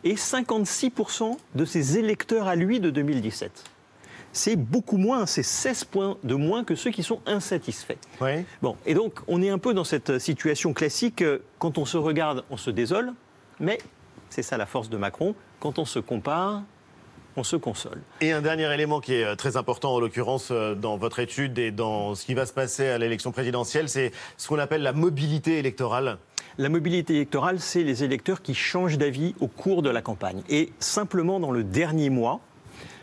Et 56% de ses électeurs à lui de 2017 c'est beaucoup moins, c'est 16 points de moins que ceux qui sont insatisfaits. Bon, et donc on est un peu dans cette situation classique, euh, quand on se regarde, on se désole, mais c'est ça la force de Macron, quand on se compare, on se console. Et un dernier élément qui est euh, très important, en l'occurrence, euh, dans votre étude et dans ce qui va se passer à l'élection présidentielle, c'est ce qu'on appelle la mobilité électorale. La mobilité électorale, c'est les électeurs qui changent d'avis au cours de la campagne. Et simplement dans le dernier mois,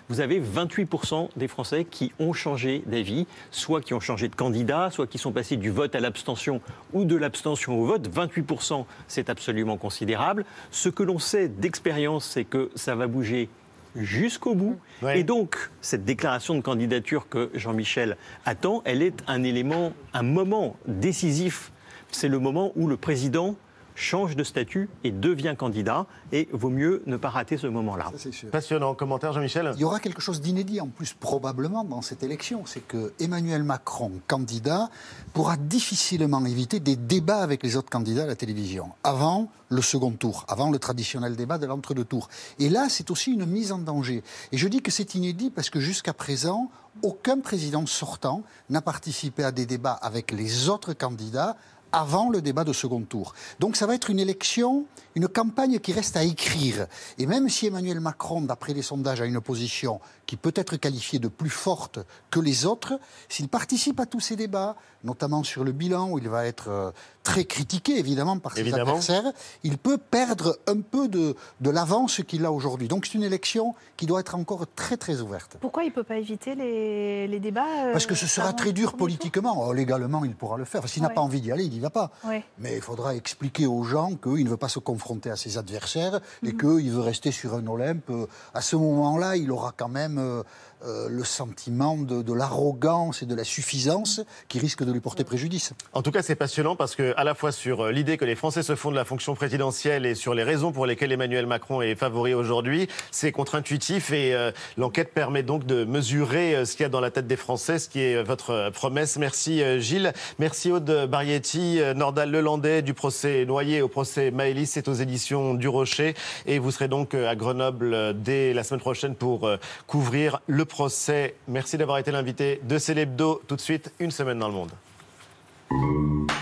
vous avez 28% des Français qui ont changé d'avis, soit qui ont changé de candidat, soit qui sont passés du vote à l'abstention ou de l'abstention au vote. 28%, c'est absolument considérable. Ce que l'on sait d'expérience, c'est que ça va bouger jusqu'au bout. Et donc, cette déclaration de candidature que Jean-Michel attend, elle est un élément, un moment décisif. C'est le moment où le président change de statut et devient candidat. Et vaut mieux ne pas rater ce moment-là. Passionnant. Commentaire, Jean-Michel Il y aura quelque chose d'inédit en plus, probablement, dans cette élection. C'est que Emmanuel Macron, candidat, pourra difficilement éviter des débats avec les autres candidats à la télévision. Avant le second tour, avant le traditionnel débat de l'entre-deux tours. Et là, c'est aussi une mise en danger. Et je dis que c'est inédit parce que jusqu'à présent, aucun président sortant n'a participé à des débats avec les autres candidats avant le débat de second tour. Donc ça va être une élection, une campagne qui reste à écrire. Et même si Emmanuel Macron, d'après les sondages, a une position qui peut être qualifiée de plus forte que les autres, s'il participe à tous ces débats, notamment sur le bilan, où il va être euh, très critiqué évidemment par ses adversaires, il peut perdre un peu de, de l'avance qu'il a aujourd'hui. Donc c'est une élection qui doit être encore très très ouverte. Pourquoi il ne peut pas éviter les, les débats euh, Parce que ce sera très dur politiquement. Oh, légalement, il pourra le faire. S'il n'a pas envie d'y aller, il n'y va pas. Mais il faudra expliquer aux gens qu'il ne veut pas se confronter à ses adversaires et mhm. qu'il veut rester sur un Olympe. À ce moment-là, il aura quand même euh, le sentiment de, l'arrogance et de la suffisance qui risque de lui porter préjudice. En tout cas, c'est passionnant parce que à la fois sur euh, l'idée que les Français se font de la fonction présidentielle et sur les raisons pour lesquelles Emmanuel Macron est favori aujourd'hui, c'est contre-intuitif et euh, l'enquête permet donc de mesurer ce qu'il y a dans la tête des Français, ce qui est votre promesse. Merci Gilles, merci Aude Barietti, Nordal Lelandais du procès Noyer au procès Maëlys, c'est aux éditions du Rocher et vous serez donc à Grenoble dès la semaine prochaine pour couvrir le procès. Merci d'avoir été l'invité de Célébdo. Tout de suite, une semaine dans le monde.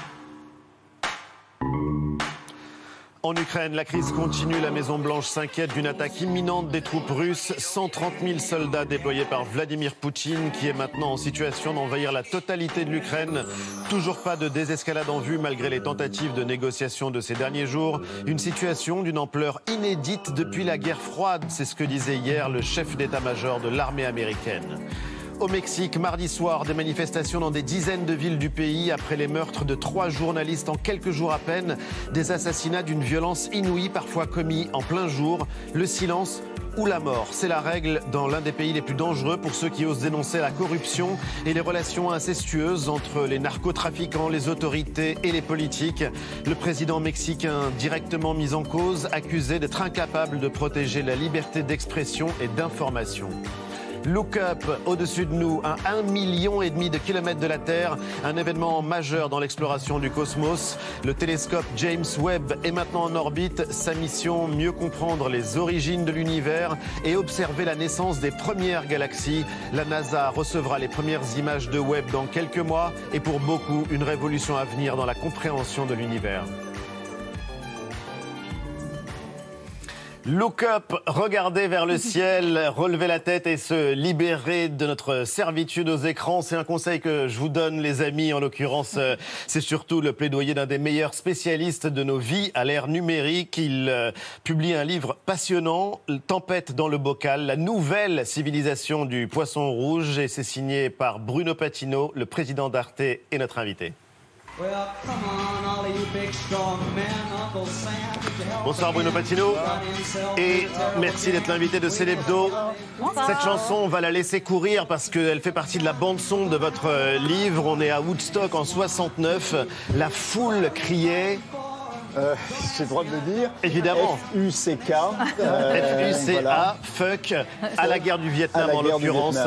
En Ukraine, la crise continue. La Maison-Blanche s'inquiète d'une attaque imminente des troupes russes. 130 000 soldats déployés par Vladimir Poutine, qui est maintenant en situation d'envahir la totalité de l'Ukraine. Toujours pas de désescalade en vue malgré les tentatives de négociation de ces derniers jours. Une situation d'une ampleur inédite depuis la guerre froide. C'est ce que disait hier le chef d'état-major de l'armée américaine au Mexique. Mardi soir, des manifestations dans des dizaines de villes du pays après les meurtres de trois journalistes en quelques jours à peine. Des assassinats d'une violence inouïe, parfois commis en plein jour. Le silence ou la mort. C'est la règle dans l'un des pays les plus dangereux pour ceux qui osent dénoncer la corruption et les relations incestueuses entre les narcotrafiquants, les autorités et les politiques. Le président mexicain directement mis en cause, accusé d'être incapable de protéger la liberté d'expression et d'information. Look Up au-dessus de nous, à un million et demi de kilomètres de la Terre, un événement majeur dans l'exploration du cosmos. Le télescope James Webb est maintenant en orbite. Sa mission, mieux comprendre les origines de l'univers et observer la naissance des premières galaxies. La NASA recevra les premières images de Webb dans quelques mois et pour beaucoup, une révolution à venir dans la compréhension de l'univers. Look up, regarder vers le ciel, relever la tête et se libérer de notre servitude aux écrans. C'est un conseil que je vous donne, les amis. En l'occurrence, euh, c'est surtout le plaidoyer d'un des meilleurs spécialistes de nos vies à l'ère numérique. Il euh, publie un livre passionnant, Tempête dans le bocal, la nouvelle civilisation du poisson rouge. Et c'est signé par Bruno Patino, le président d'Arte et notre invité. Bonsoir Bruno Patino et merci d'être l'invité de Célébdo. Cette chanson, on va la laisser courir parce qu'elle fait partie de la bande-son de votre euh, livre. On est à Woodstock en 69. La foule criait euh, J'ai le droit de le dire. Évidemment. F-U-C-K. Euh, F-U-C-A, fuck, à la guerre du Vietnam en l'occurrence.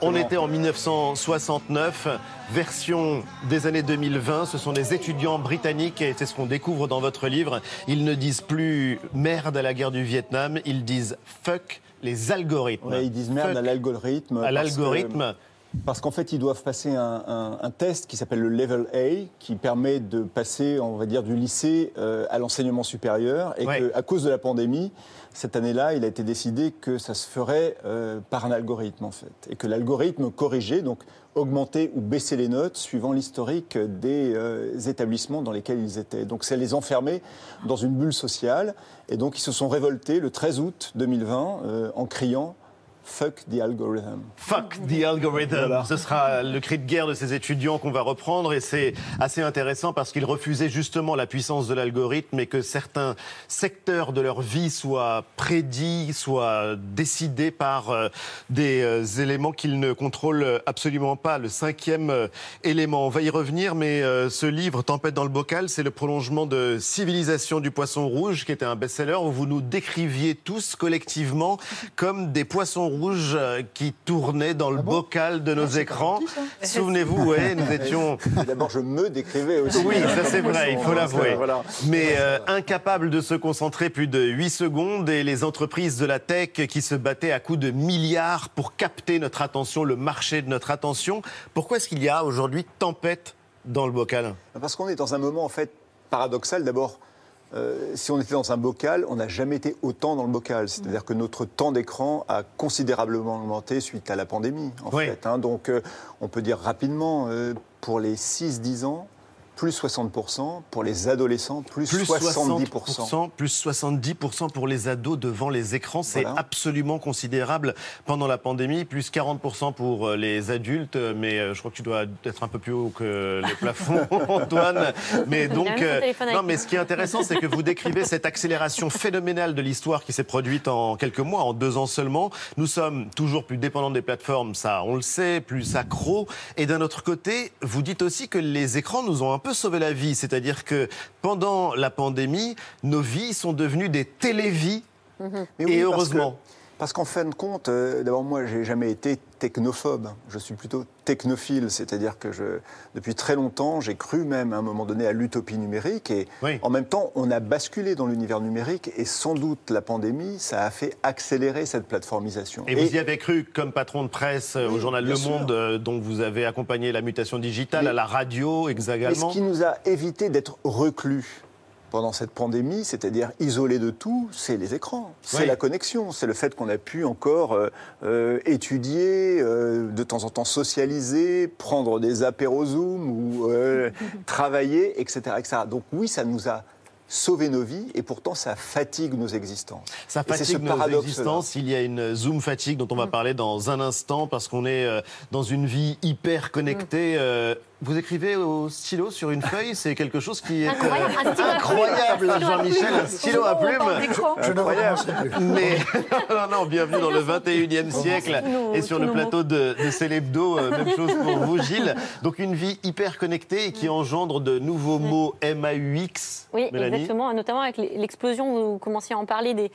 On était en 1969, version des années 2020. Ce sont des étudiants britanniques et c'est ce qu'on découvre dans votre livre. Ils ne disent plus merde à la guerre du Vietnam, ils disent fuck les algorithmes. ils disent merde à l'algorithme. À l'algorithme. Parce qu'en fait, ils doivent passer un, test qui s'appelle le Level A, qui permet de passer, on va dire, du lycée euh, à l'enseignement supérieur. Et qu'à cause de la pandémie, cette année-là, il a été décidé que ça se ferait euh, par un algorithme, en fait. Et que l'algorithme corrigeait, donc augmenter ou baisser les notes suivant l'historique des euh, établissements dans lesquels ils étaient. Donc ça les enfermait dans une bulle sociale. Et donc ils se sont révoltés le 13 août 2020 en criant Fuck the algorithm. Fuck the algorithm. Ce sera le cri de guerre de ces étudiants qu'on va reprendre et c'est assez intéressant parce qu'ils refusaient justement la puissance de l'algorithme et que certains secteurs de leur vie soient prédits, soient décidés par euh, des euh, éléments qu'ils ne contrôlent absolument pas. Le cinquième euh, élément, on va y revenir, mais ce livre, Tempête dans le bocal, c'est le prolongement de Civilisation du poisson rouge qui était un best-seller où vous nous décriviez tous collectivement comme des poissons rouge euh, qui tournait dans le ah bocal de nos ah, écrans. Souvenez-vous, ouais, nous étions. D'abord, je me décrivais aussi. Oui, ça c'est vrai, il faut l'avouer. Mais euh, incapable de se concentrer plus de 8 secondes et les entreprises de la tech qui se battaient à coups de milliards pour capter notre attention, le marché de notre attention. Pourquoi est-ce qu'il y a aujourd'hui tempête dans le bocal? Parce qu'on est dans un moment en fait paradoxal. D'abord, euh, si on était dans un bocal, on n'a jamais été autant dans le bocal. C'est-à-dire que notre temps d'écran a considérablement augmenté suite à la pandémie, en fait. Hein. Donc, euh, on peut dire rapidement, euh, pour les 6-10 ans, plus 60%, pour les adolescents, plus, 70%. Plus 70% pour les ados devant les écrans, c'est absolument considérable pendant la pandémie, plus 40% pour euh, les adultes, mais euh, je crois que tu dois être un peu plus haut que le plafond, Antoine. Mais donc, euh, non, mais ce qui est intéressant, c'est que vous décrivez cette accélération phénoménale de l'histoire qui s'est produite en quelques mois, en deux ans seulement. Nous sommes toujours plus dépendants des plateformes, ça, on le sait, plus accros. Et d'un autre côté, vous dites aussi que les écrans nous ont un peu sauver la vie. C'est-à-dire que pendant la pandémie, nos vies sont devenues des télévies. Mhm. et heureusement. Parce qu'en fin de compte, euh, d'abord moi, j'ai jamais été technophobe. Je suis plutôt technophile, c'est-à-dire que je, depuis très longtemps, j'ai cru même à un moment donné à l'utopie numérique. Et en même temps, on a basculé dans l'univers numérique et sans doute la pandémie, ça a fait accélérer cette plateformisation. Et, vous y avez cru comme patron de presse euh, au journal Le Monde, euh, dont vous avez accompagné la mutation digitale, à la radio également. Et ce qui nous a évité d'être reclus pendant cette pandémie, c'est-à-dire isolé de tout, c'est les écrans, c'est la connexion, c'est le fait qu'on a pu encore euh, euh, étudier, euh, de temps en temps socialiser, prendre des apéros Zoom ou travailler, etc., etc. Donc oui, ça nous a sauvé nos vies et pourtant ça fatigue nos existences. Ça fatigue nos existences. Il y a une Zoom fatigue dont on va mm. parler dans un instant parce qu'on est dans une vie hyper connectée. Vous écrivez au stylo sur une feuille, c'est quelque chose qui est incroyable, Jean-Michel, un stylo à plume. Je ne Mais non, non, bienvenue dans le 21e siècle et sur le plateau de, de Célébdo, euh, même chose pour vous, Gilles. Donc une vie hyper connectée et qui engendre de nouveaux mots MAUX. Oui, exactement, notamment avec l'explosion, vous commenciez à en parler des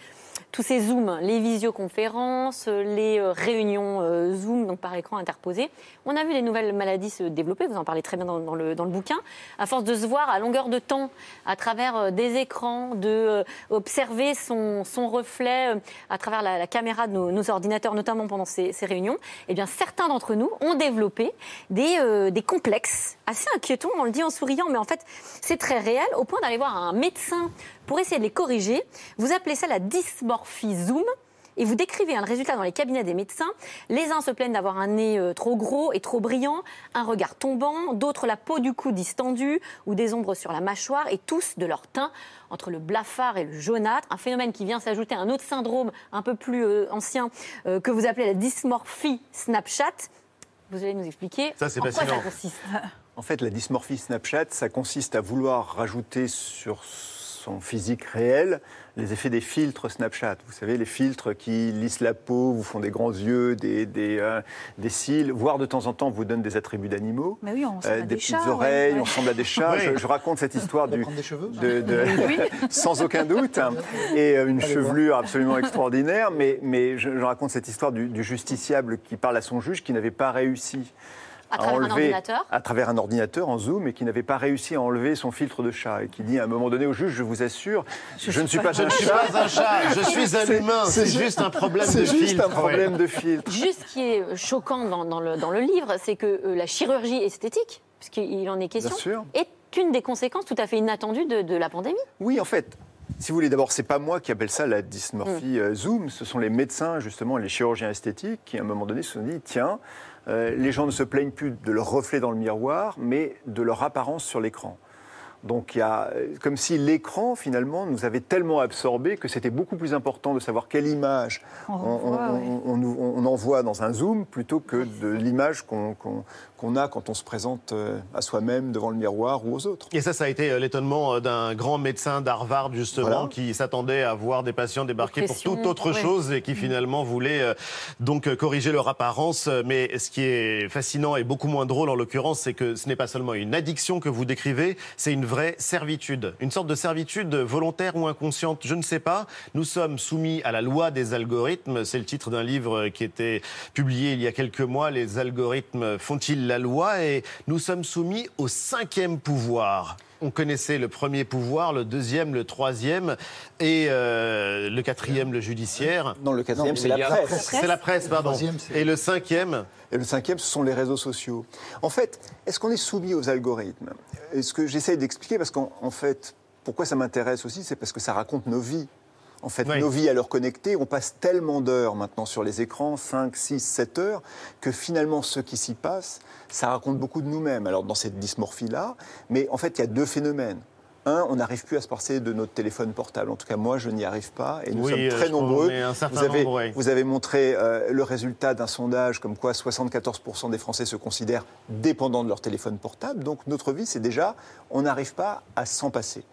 tous ces Zooms, les visioconférences, les euh, réunions euh, Zoom, donc par écran interposé. On a vu des nouvelles maladies se développer, vous en parlez très bien dans, le, bouquin, à force de se voir à longueur de temps, à travers euh, des écrans, de observer son, reflet à travers la, caméra de nos, ordinateurs, notamment pendant ces, réunions, eh bien certains d'entre nous ont développé des complexes assez inquiétants, on le dit en souriant, mais en fait c'est très réel, au point d'aller voir un médecin pour essayer de les corriger. Vous appelez ça la dysmorphie Zoom et vous décrivez un résultat dans les cabinets des médecins. Les uns se plaignent d'avoir un nez euh, trop gros et trop brillant, un regard tombant, d'autres la peau du cou distendue ou des ombres sur la mâchoire et tous de leur teint entre le blafard et le jaunâtre, un phénomène qui vient s'ajouter à un autre syndrome un peu plus euh, ancien euh, que vous appelez la dysmorphie Snapchat. Vous allez nous expliquer ça, en quoi ça consiste. En fait, la dysmorphie Snapchat, ça consiste à vouloir rajouter sur son physique réel les effets des filtres Snapchat. Vous savez, les filtres qui lissent la peau, vous font des grands yeux, des, des, euh, des cils, voire de temps en temps vous donnent des attributs d'animaux. Mais oui, on euh, des, des petites oreilles, on ressemble à des chats. Je, raconte cette histoire du, des cheveux, de, de, sans aucun doute, et euh, une chevelure absolument extraordinaire. Mais, mais je, je, raconte cette histoire du, du justiciable qui parle à son juge qui n'avait pas réussi à travers un ordinateur À travers un ordinateur en Zoom et qui n'avait pas réussi à enlever son filtre de chat et qui dit à un moment donné au juge, je vous assure, je, ne suis pas, je un ne chat. suis pas un chat, je suis un humain, c'est juste un problème de filtre. C'est juste un problème de filtre. Juste ce qui est choquant dans, dans, le, dans le, livre, c'est que euh, la chirurgie esthétique, puisqu'il en est question, est une des conséquences tout à fait inattendues de, de la pandémie. Oui, en fait, si vous voulez, d'abord, c'est pas moi qui appelle ça la dysmorphie mm. Zoom, ce sont les médecins, justement, les chirurgiens esthétiques, qui à un moment donné se sont dit tiens, euh, les gens ne se plaignent plus de leur reflet dans le miroir, mais de leur apparence sur l'écran. Donc il y a comme si l'écran finalement nous avait tellement absorbé que c'était beaucoup plus important de savoir quelle image on, envoie, on, on, on envoie dans un zoom plutôt que de l'image qu'on a quand on se présente euh, à soi-même devant le miroir ou aux autres. Et ça, ça a été euh, l'étonnement d'un grand médecin d'Harvard, justement, voilà. qui s'attendait à voir des patients débarquer pour toute autre ouais. chose et qui finalement voulait euh, donc corriger leur apparence. Mais ce qui est fascinant et beaucoup moins drôle en l'occurrence, c'est que ce n'est pas seulement une addiction que vous décrivez, c'est une vraie servitude. Une sorte de servitude volontaire ou inconsciente, je ne sais pas. Nous sommes soumis à la loi des algorithmes. C'est le titre d'un livre qui était publié il y a quelques mois. Les algorithmes font-ils la loi? Et nous sommes soumis au cinquième pouvoir. On connaissait le premier pouvoir, le deuxième, le troisième et euh, le quatrième, le judiciaire. Non, le quatrième, c'est la presse. C'est la presse, pardon. Et le cinquième Et le cinquième, ce sont les réseaux sociaux. En fait, est-ce qu'on est soumis aux algorithmes? Ce que j'essaye d'expliquer, parce qu'en fait, pourquoi ça m'intéresse aussi, c'est parce que ça raconte nos vies. En fait, oui. nos vies à l'heure connectée, on passe tellement d'heures maintenant sur les écrans, 5, 6, 7 heures, que finalement, ce qui s'y passe, ça raconte beaucoup de nous-mêmes. Alors, dans cette dysmorphie-là, mais en fait, il y a deux phénomènes. Un, on n'arrive plus à se passer de notre téléphone portable. En tout cas, moi, je n'y arrive pas. Et nous oui, sommes très nombreux. Vous avez, nombre, oui. vous avez, montré euh, le résultat d'un sondage comme quoi 74% des Français se considèrent dépendants de leur téléphone portable. Donc, notre vie, c'est déjà, on n'arrive pas à s'en passer.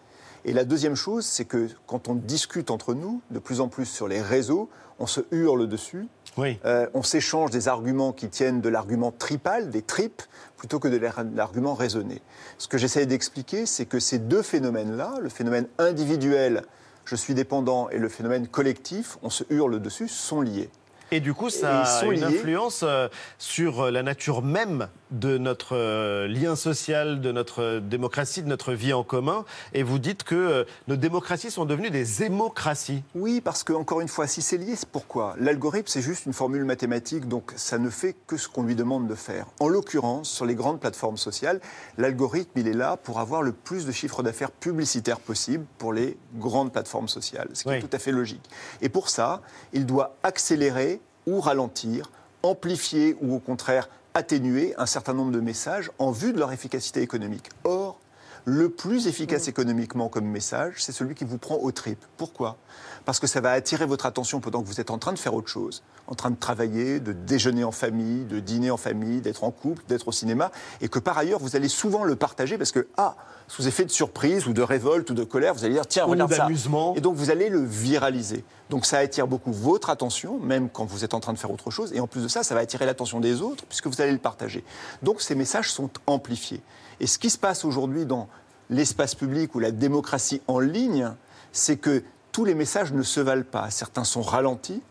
Et la deuxième chose, c'est que quand on discute entre nous, de plus en plus sur les réseaux, on se hurle dessus. Oui. Euh, on s'échange des arguments qui tiennent de l'argument tripal, des tripes, plutôt que de l'argument raisonné. Ce que j'essaie d'expliquer, c'est que ces deux phénomènes-là, le phénomène individuel, je suis dépendant, et le phénomène collectif, on se hurle dessus, sont liés. Et du coup, ça a une liés. influence euh, sur la nature même de notre euh, lien social, de notre démocratie, de notre vie en commun. Et vous dites que euh, nos démocraties sont devenues des hémocraties. Oui, parce que, encore une fois, si c'est lié, c'est pourquoi? L'algorithme, c'est juste une formule mathématique, donc ça ne fait que ce qu'on lui demande de faire. En l'occurrence, sur les grandes plateformes sociales, l'algorithme, il est là pour avoir le plus de chiffre d'affaires publicitaire possible pour les grandes plateformes sociales, ce qui oui. est tout à fait logique. Et pour ça, il doit accélérer ou ralentir, amplifier ou au contraire atténuer un certain nombre de messages en vue de leur efficacité économique. Or, le plus efficace mmh. économiquement comme message, c'est celui qui vous prend aux tripes. Pourquoi? Parce que ça va attirer votre attention pendant que vous êtes en train de faire autre chose, en train de travailler, de déjeuner en famille, de dîner en famille, d'être en couple, d'être au cinéma, et que par ailleurs, vous allez souvent le partager parce que, ah, sous effet de surprise ou de révolte ou de colère, vous allez dire, tiens, ou regarde ça. Et donc, vous allez le viraliser. Donc, ça attire beaucoup votre attention, même quand vous êtes en train de faire autre chose, et en plus de ça, ça va attirer l'attention des autres puisque vous allez le partager. Donc, ces messages sont amplifiés. Et ce qui se passe aujourd'hui dans l'espace public ou la démocratie en ligne, c'est que tous les messages ne se valent pas. Certains sont ralentis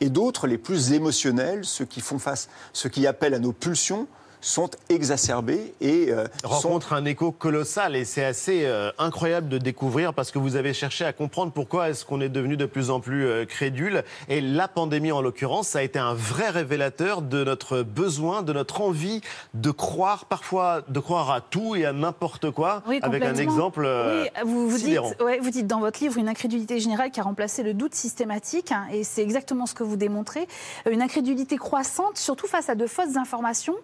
et d'autres, les plus émotionnels, ceux qui font face, ceux qui appellent à nos pulsions, sont exacerbés et euh, rencontrent sont... un écho colossal et c'est assez euh, incroyable de découvrir parce que vous avez cherché à comprendre pourquoi est-ce qu'on est devenu de plus en plus euh, crédule. Et la pandémie en l'occurrence ça a été un vrai révélateur de notre besoin de notre envie de croire parfois de croire à tout et à n'importe quoi oui, avec un exemple oui, vous, vous dites, ouais, vous dites dans votre livre une incrédulité générale qui a remplacé le doute systématique hein, et c'est exactement ce que vous démontrez. Une incrédulité croissante surtout face à de fausses informations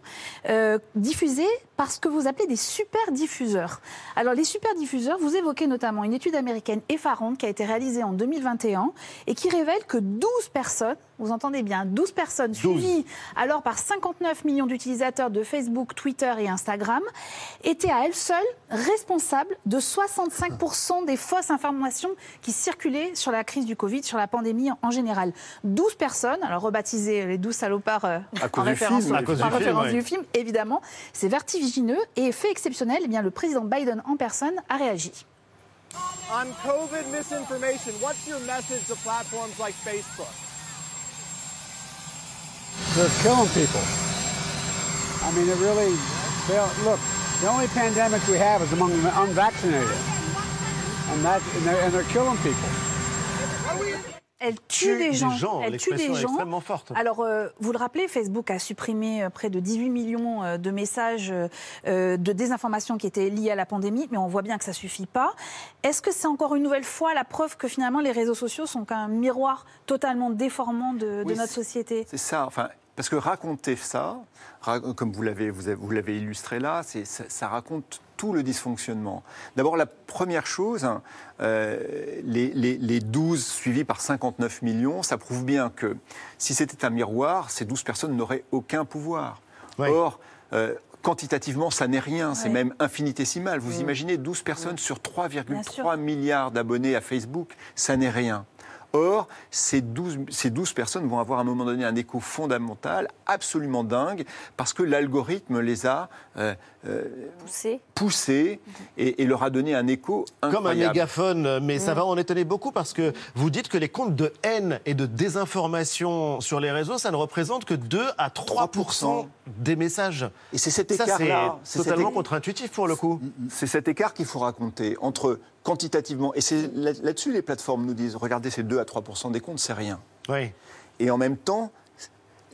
euh, diffusés par ce que vous appelez des super diffuseurs. Alors les super diffuseurs, vous évoquez notamment une étude américaine effarante qui a été réalisée en 2021 et qui révèle que 12 personnes, vous entendez bien, 12 personnes suivies alors par 59 millions d'utilisateurs de Facebook, Twitter et Instagram, étaient à elles seules responsables de 65% des fausses informations qui circulaient sur la crise du Covid, sur la pandémie en général. 12 personnes, alors rebaptisées les 12 salopards euh, en référence, film, à cause par du film, référence ouais. du film, évidemment. C'est vertigineux et fait exceptionnel, eh bien, le président Biden en personne a réagi. On COVID misinformation, what's your message to platforms like Facebook? They're killing people. I mean, it really. Look, the only pandemic we have is among the unvaccinated, and that and they're, and they're killing people. Elle tue, Tue des des gens. gens, Elle tue des est gens. extrêmement forte. Alors, euh, vous le rappelez, Facebook a supprimé euh, près de 18 millions euh, de messages euh, de désinformation qui étaient liés à la pandémie, mais on voit bien que ça suffit pas. Est-ce que c'est encore une nouvelle fois la preuve que finalement les réseaux sociaux sont qu'un miroir totalement déformant de, notre société? C'est ça, enfin, parce que raconter ça, comme vous l'avez, vous avez- vous l'avez illustré là, c'est- ça, ça raconte tout le dysfonctionnement. D'abord, la première chose, euh, les, les- les 12 suivis par 59 millions, ça prouve bien que si c'était un miroir, ces 12 personnes n'auraient aucun pouvoir. Or, euh, quantitativement, ça n'est rien, c'est même infinitésimal. Vous Mm. imaginez 12 personnes sur Bien 3,3 sûr. milliards d'abonnés à Facebook, ça n'est rien. Or, ces 12, ces 12 personnes vont avoir à un moment donné un écho fondamental, absolument dingue, parce que l'algorithme les a euh, euh, Poussé. poussés et, et leur a donné un écho Comme un incroyable. mégaphone, mais ça Mm. va en étonner beaucoup parce que vous dites que les comptes de haine et de désinformation sur les réseaux, ça ne représente que 2 à 3%, des messages. Et c'est cet écart-là. c'est totalement éc- contre-intuitif pour le coup. C'est cet écart qu'il faut raconter entre quantitativement, et c'est là- là-dessus les plateformes nous disent, regardez, c'est 2 à 3 des comptes, c'est rien. Oui. Et en même temps,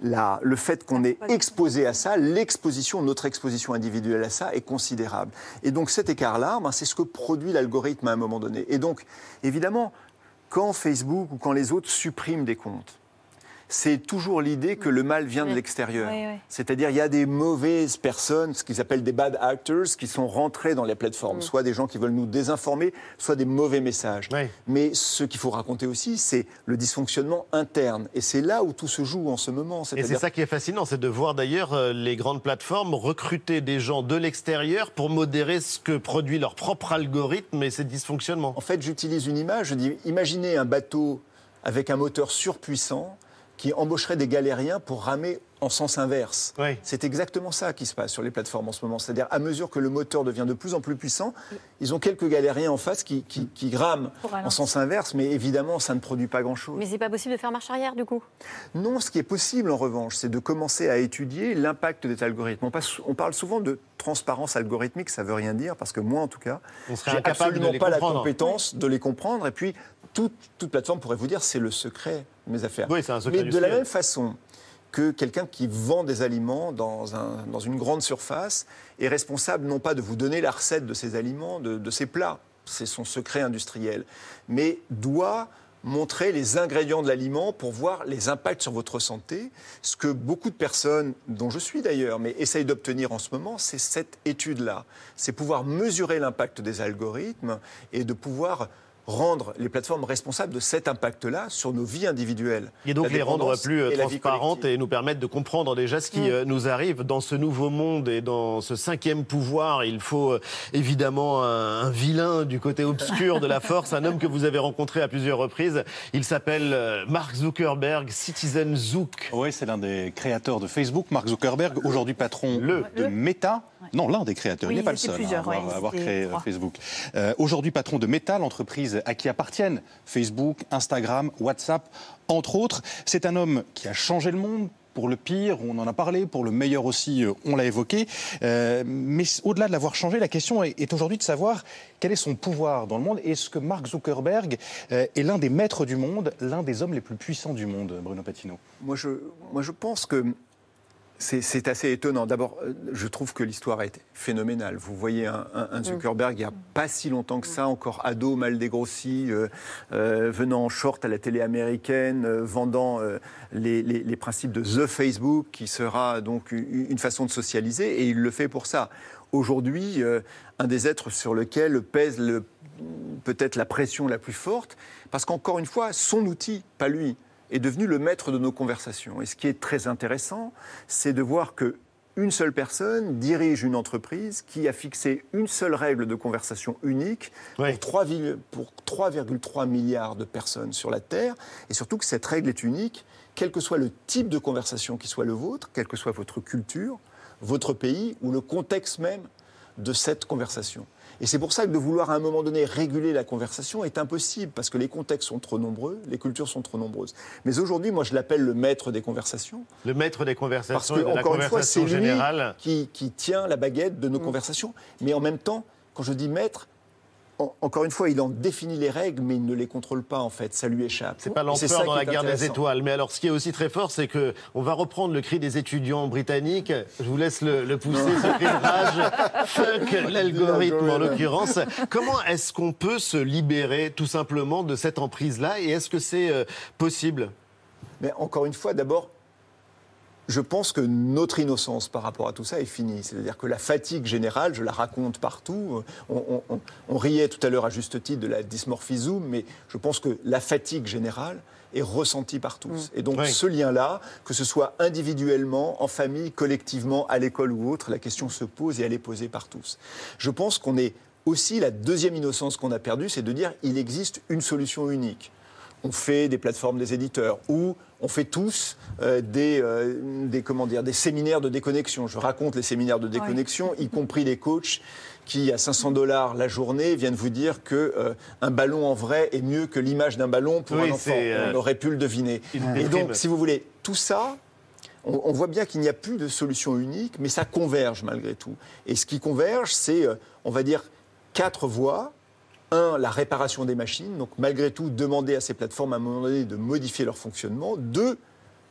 la- le fait qu'on est exposé à ça, l'exposition, notre exposition individuelle à ça est considérable. Et donc cet écart-là, ben, c'est ce que produit l'algorithme à un moment donné. Et donc, évidemment, quand Facebook ou quand les autres suppriment des comptes, c'est toujours l'idée que le mal vient de l'extérieur. Oui, oui. C'est-à-dire, il y a des mauvaises personnes, ce qu'ils appellent des bad actors, qui sont rentrés dans les plateformes. Mm. Soit des gens qui veulent nous désinformer, soit des mauvais messages. Mais ce qu'il faut raconter aussi, c'est le dysfonctionnement interne. Et c'est là où tout se joue en ce moment. Et c'est ça qui est fascinant, c'est de voir d'ailleurs euh, les grandes plateformes recruter des gens de l'extérieur pour modérer ce que produit leur propre algorithme et ses dysfonctionnements. En fait, j'utilise une image, je dis, imaginez un bateau avec un moteur surpuissant qui embaucherait des galériens pour ramer en sens inverse. C'est exactement ça qui se passe sur les plateformes en ce moment. C'est-à-dire, à mesure que le moteur devient de plus en plus puissant, ils ont quelques galériens en face qui, qui, qui rament en sens inverse, mais évidemment, ça ne produit pas grand-chose. Mais c'est pas possible de faire marche arrière du coup? Non, ce qui est possible en revanche, c'est de commencer à étudier l'impact des algorithmes. On, passe- on parle souvent de transparence algorithmique, ça veut rien dire, parce que moi en tout cas, incapable de absolument les pas la compétence de les comprendre. Et puis, toute, toute plateforme pourrait vous dire c'est le secret de mes affaires. Oui, c'est un secret Mais de la même façon que quelqu'un qui vend des aliments dans, un- dans une grande surface est responsable non pas de vous donner la recette de ces aliments, de, de ces plats, c'est son secret industriel, mais doit montrer les ingrédients de l'aliment pour voir les impacts sur votre santé. Ce que beaucoup de personnes, dont je suis d'ailleurs, mais essayent d'obtenir en ce moment, c'est cette étude-là. C'est pouvoir mesurer l'impact des algorithmes et de pouvoir rendre les plateformes responsables de cet impact-là sur nos vies individuelles. Et donc les rendre plus euh, et transparentes et nous permettre de comprendre déjà ce qui Mm. euh, nous arrive dans ce nouveau monde et dans ce cinquième pouvoir. Il faut euh, évidemment un, un vilain du côté obscur de la force, un homme que vous avez rencontré à plusieurs reprises. Il s'appelle Mark Zuckerberg, Citizen Zook. Oui, c'est l'un des créateurs de Facebook, Mark Zuckerberg, aujourd'hui patron de Meta. Non, l'un des créateurs, Oui, il n'est pas le seul hein, plusieurs, à avoir, ouais, ils avoir créé euh, trois. Facebook. Euh, aujourd'hui patron de Meta, l'entreprise à qui appartiennent Facebook, Instagram, WhatsApp, entre autres. C'est un homme qui a changé le monde. Pour le pire, on en a parlé, pour le meilleur aussi, euh, on l'a évoqué. Euh, mais au-delà de l'avoir changé, la question est, est aujourd'hui de savoir quel est son pouvoir dans le monde. Est-ce que Mark Zuckerberg euh, est l'un des maîtres du monde, l'un des hommes les plus puissants du monde, Bruno Patino? Moi je, moi, je pense que C'est assez étonnant. D'abord, euh, je trouve que l'histoire est phénoménale. Vous voyez un, mm. Zuckerberg, il n'y a pas si longtemps que ça, encore ado, mal dégrossi, euh, euh, venant en short à la télé américaine, vendant les, principes de The Facebook, qui sera donc une, façon de socialiser, et il le fait pour ça. Aujourd'hui, un des êtres sur lequel pèse peut-être la pression la plus forte, parce qu'encore une fois, son outil, pas lui, est devenu le maître de nos conversations. Et ce qui est très intéressant, c'est de voir que une seule personne dirige une entreprise qui a fixé une seule règle de conversation unique pour 3,3 milliards de personnes sur la Terre, et surtout que cette règle est unique, quel que soit le type de conversation qui soit le vôtre, quelle que soit votre culture, votre pays ou le contexte même de cette conversation. Et c'est pour ça que de vouloir à un moment donné réguler la conversation est impossible, parce que les contextes sont trop nombreux, les cultures sont trop nombreuses. Mais aujourd'hui, moi, je l'appelle le maître des conversations. Le maître des conversations, parce que, encore une fois, c'est lui qui, qui, tient la baguette de nos mm. conversations. Mais en même temps, quand je dis maître, encore une fois, il en définit les règles, mais il ne les contrôle pas, en fait. Ça lui échappe. C'est pas l'empereur dans la guerre des étoiles. Mais alors, ce qui est aussi très fort, c'est que on va reprendre le cri des étudiants britanniques. Je vous laisse le, pousser, ce cri de rage. Fuck l'algorithme, en l'occurrence. Comment est-ce qu'on peut se libérer, tout simplement, de cette emprise-là? Et est-ce que c'est euh, possible? Mais encore une fois, d'abord, je pense que notre innocence par rapport à tout ça est finie. C'est-à-dire que la fatigue générale, je la raconte partout. On, riait tout à l'heure à juste titre de la dysmorphie Zoom, mais je pense que la fatigue générale est ressentie par tous. Mm. Et donc ce lien-là, que ce soit individuellement, en famille, collectivement, à l'école ou autre, la question se pose et elle est posée par tous. Je pense qu'on est aussi la deuxième innocence qu'on a perdue, c'est de dire il existe une solution unique on fait des plateformes des éditeurs ou on fait tous euh, des, euh, des, comment dire, des séminaires de déconnexion. Je raconte les séminaires de déconnexion, y compris les coachs qui, à 500 dollars la journée, viennent vous dire que euh, un ballon en vrai est mieux que l'image d'un ballon pour un enfant. On aurait pu le deviner. Et donc, si vous voulez, tout ça, on, on voit bien qu'il n'y a plus de solution unique, mais ça converge malgré tout. Et ce qui converge, c'est, on va dire, quatre voies un, la réparation des machines, donc malgré tout demander à ces plateformes à un moment donné de modifier leur fonctionnement. Deux,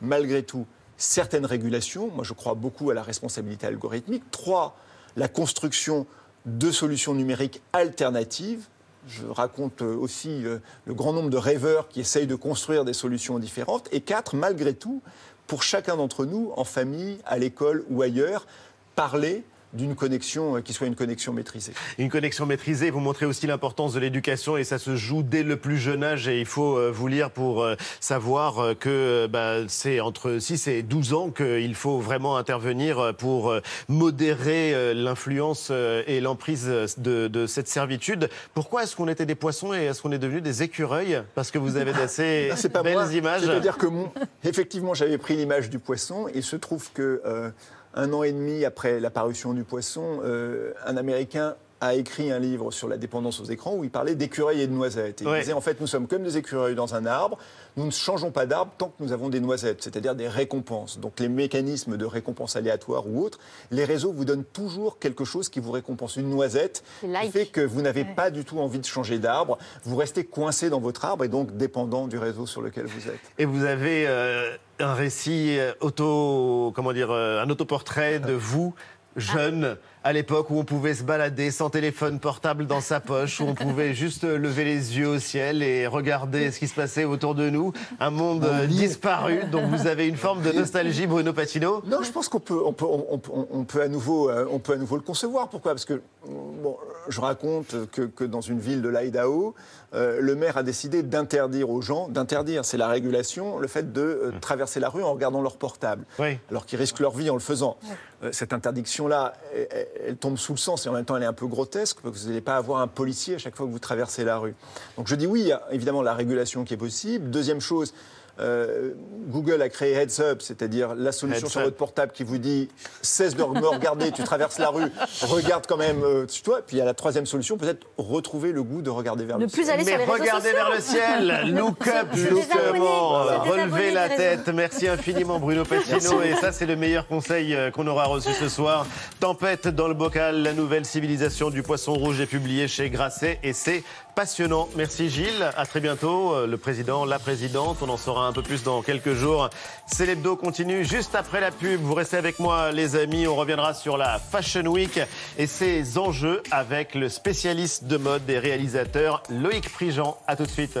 malgré tout, certaines régulations. Moi, je crois beaucoup à la responsabilité algorithmique. Trois, la construction de solutions numériques alternatives. Je raconte aussi euh, le grand nombre de rêveurs qui essayent de construire des solutions différentes. Et quatre, malgré tout, pour chacun d'entre nous, en famille, à l'école ou ailleurs, parler d'une connexion euh, qui soit une connexion maîtrisée. Une connexion maîtrisée, vous montrez aussi l'importance de l'éducation et ça se joue dès le plus jeune âge et il faut euh, vous lire pour euh, savoir que bah, c'est entre 6 et 12 ans qu'il faut vraiment intervenir pour modérer l'influence et l'emprise de, cette servitude. Pourquoi est-ce qu'on était des poissons et est-ce qu'on est devenu des écureuils? Parce que vous avez d'assez belles images. C'est-à-dire que, effectivement, j'avais pris l'image du poisson et il se trouve que un an et demi après l'apparition du poisson, euh, un Américain a écrit un livre sur la dépendance aux écrans où il parlait d'écureuils et de noisettes. il disait en fait nous sommes comme des écureuils dans un arbre, nous ne changeons pas d'arbre tant que nous avons des noisettes, c'est-à-dire des récompenses. Donc les mécanismes de récompense aléatoire ou autres, les réseaux vous donnent toujours quelque chose qui vous récompense. Une noisette qui fait que vous n'avez pas du tout envie de changer d'arbre, vous restez coincé dans votre arbre et donc dépendant du réseau sur lequel vous êtes. Et vous avez euh, un récit euh, auto, comment dire, euh, un autoportrait de vous jeune à l'époque où on pouvait se balader sans téléphone portable dans sa poche, où on pouvait juste lever les yeux au ciel et regarder ce qui se passait autour de nous. Un monde disparu. Donc vous avez une forme de nostalgie, Bruno Patino Non, je pense qu'on peut, on peut, on, peut à nouveau, euh, on peut à nouveau le concevoir. Pourquoi? Parce que bon, je raconte que, dans une ville de l'Idaho, euh, le maire a décidé d'interdire aux gens, d'interdire, c'est la régulation, le fait de euh, hum. traverser la rue en regardant leur portable, alors qu'ils risquent leur vie en le faisant. cette interdiction-là, elle tombe sous le sens et en même temps elle est un peu grotesque parce que vous n'allez pas avoir un policier à chaque fois que vous traversez la rue. Donc je dis oui, il y a évidemment la régulation qui est possible. Deuxième chose, euh, Google a créé Heads Up, c'est-à-dire la solution sur votre portable qui vous dit cesse de me regarder, tu traverses la rue, regarde quand même euh, toi. Puis il y a la troisième solution, peut-être retrouver le goût de regarder vers le ciel. Plus aller Mais sur regardez vers le ciel, look up justement, relevez la tête. Merci infiniment Bruno Pacino et ça c'est le meilleur conseil euh, qu'on aura reçu ce soir. Tempête dans le bocal, la nouvelle civilisation du poisson rouge est publiée chez Grasset et c'est passionnant. Merci Gilles. À très bientôt. Euh, le président, la présidente, on en saura un peu plus dans quelques jours. C'est l'hebdo continue juste après la pub. Vous restez avec moi, les amis. On reviendra sur la Fashion Week et ses enjeux avec le spécialiste de mode des réalisateurs Loïc Prigent. À tout de suite.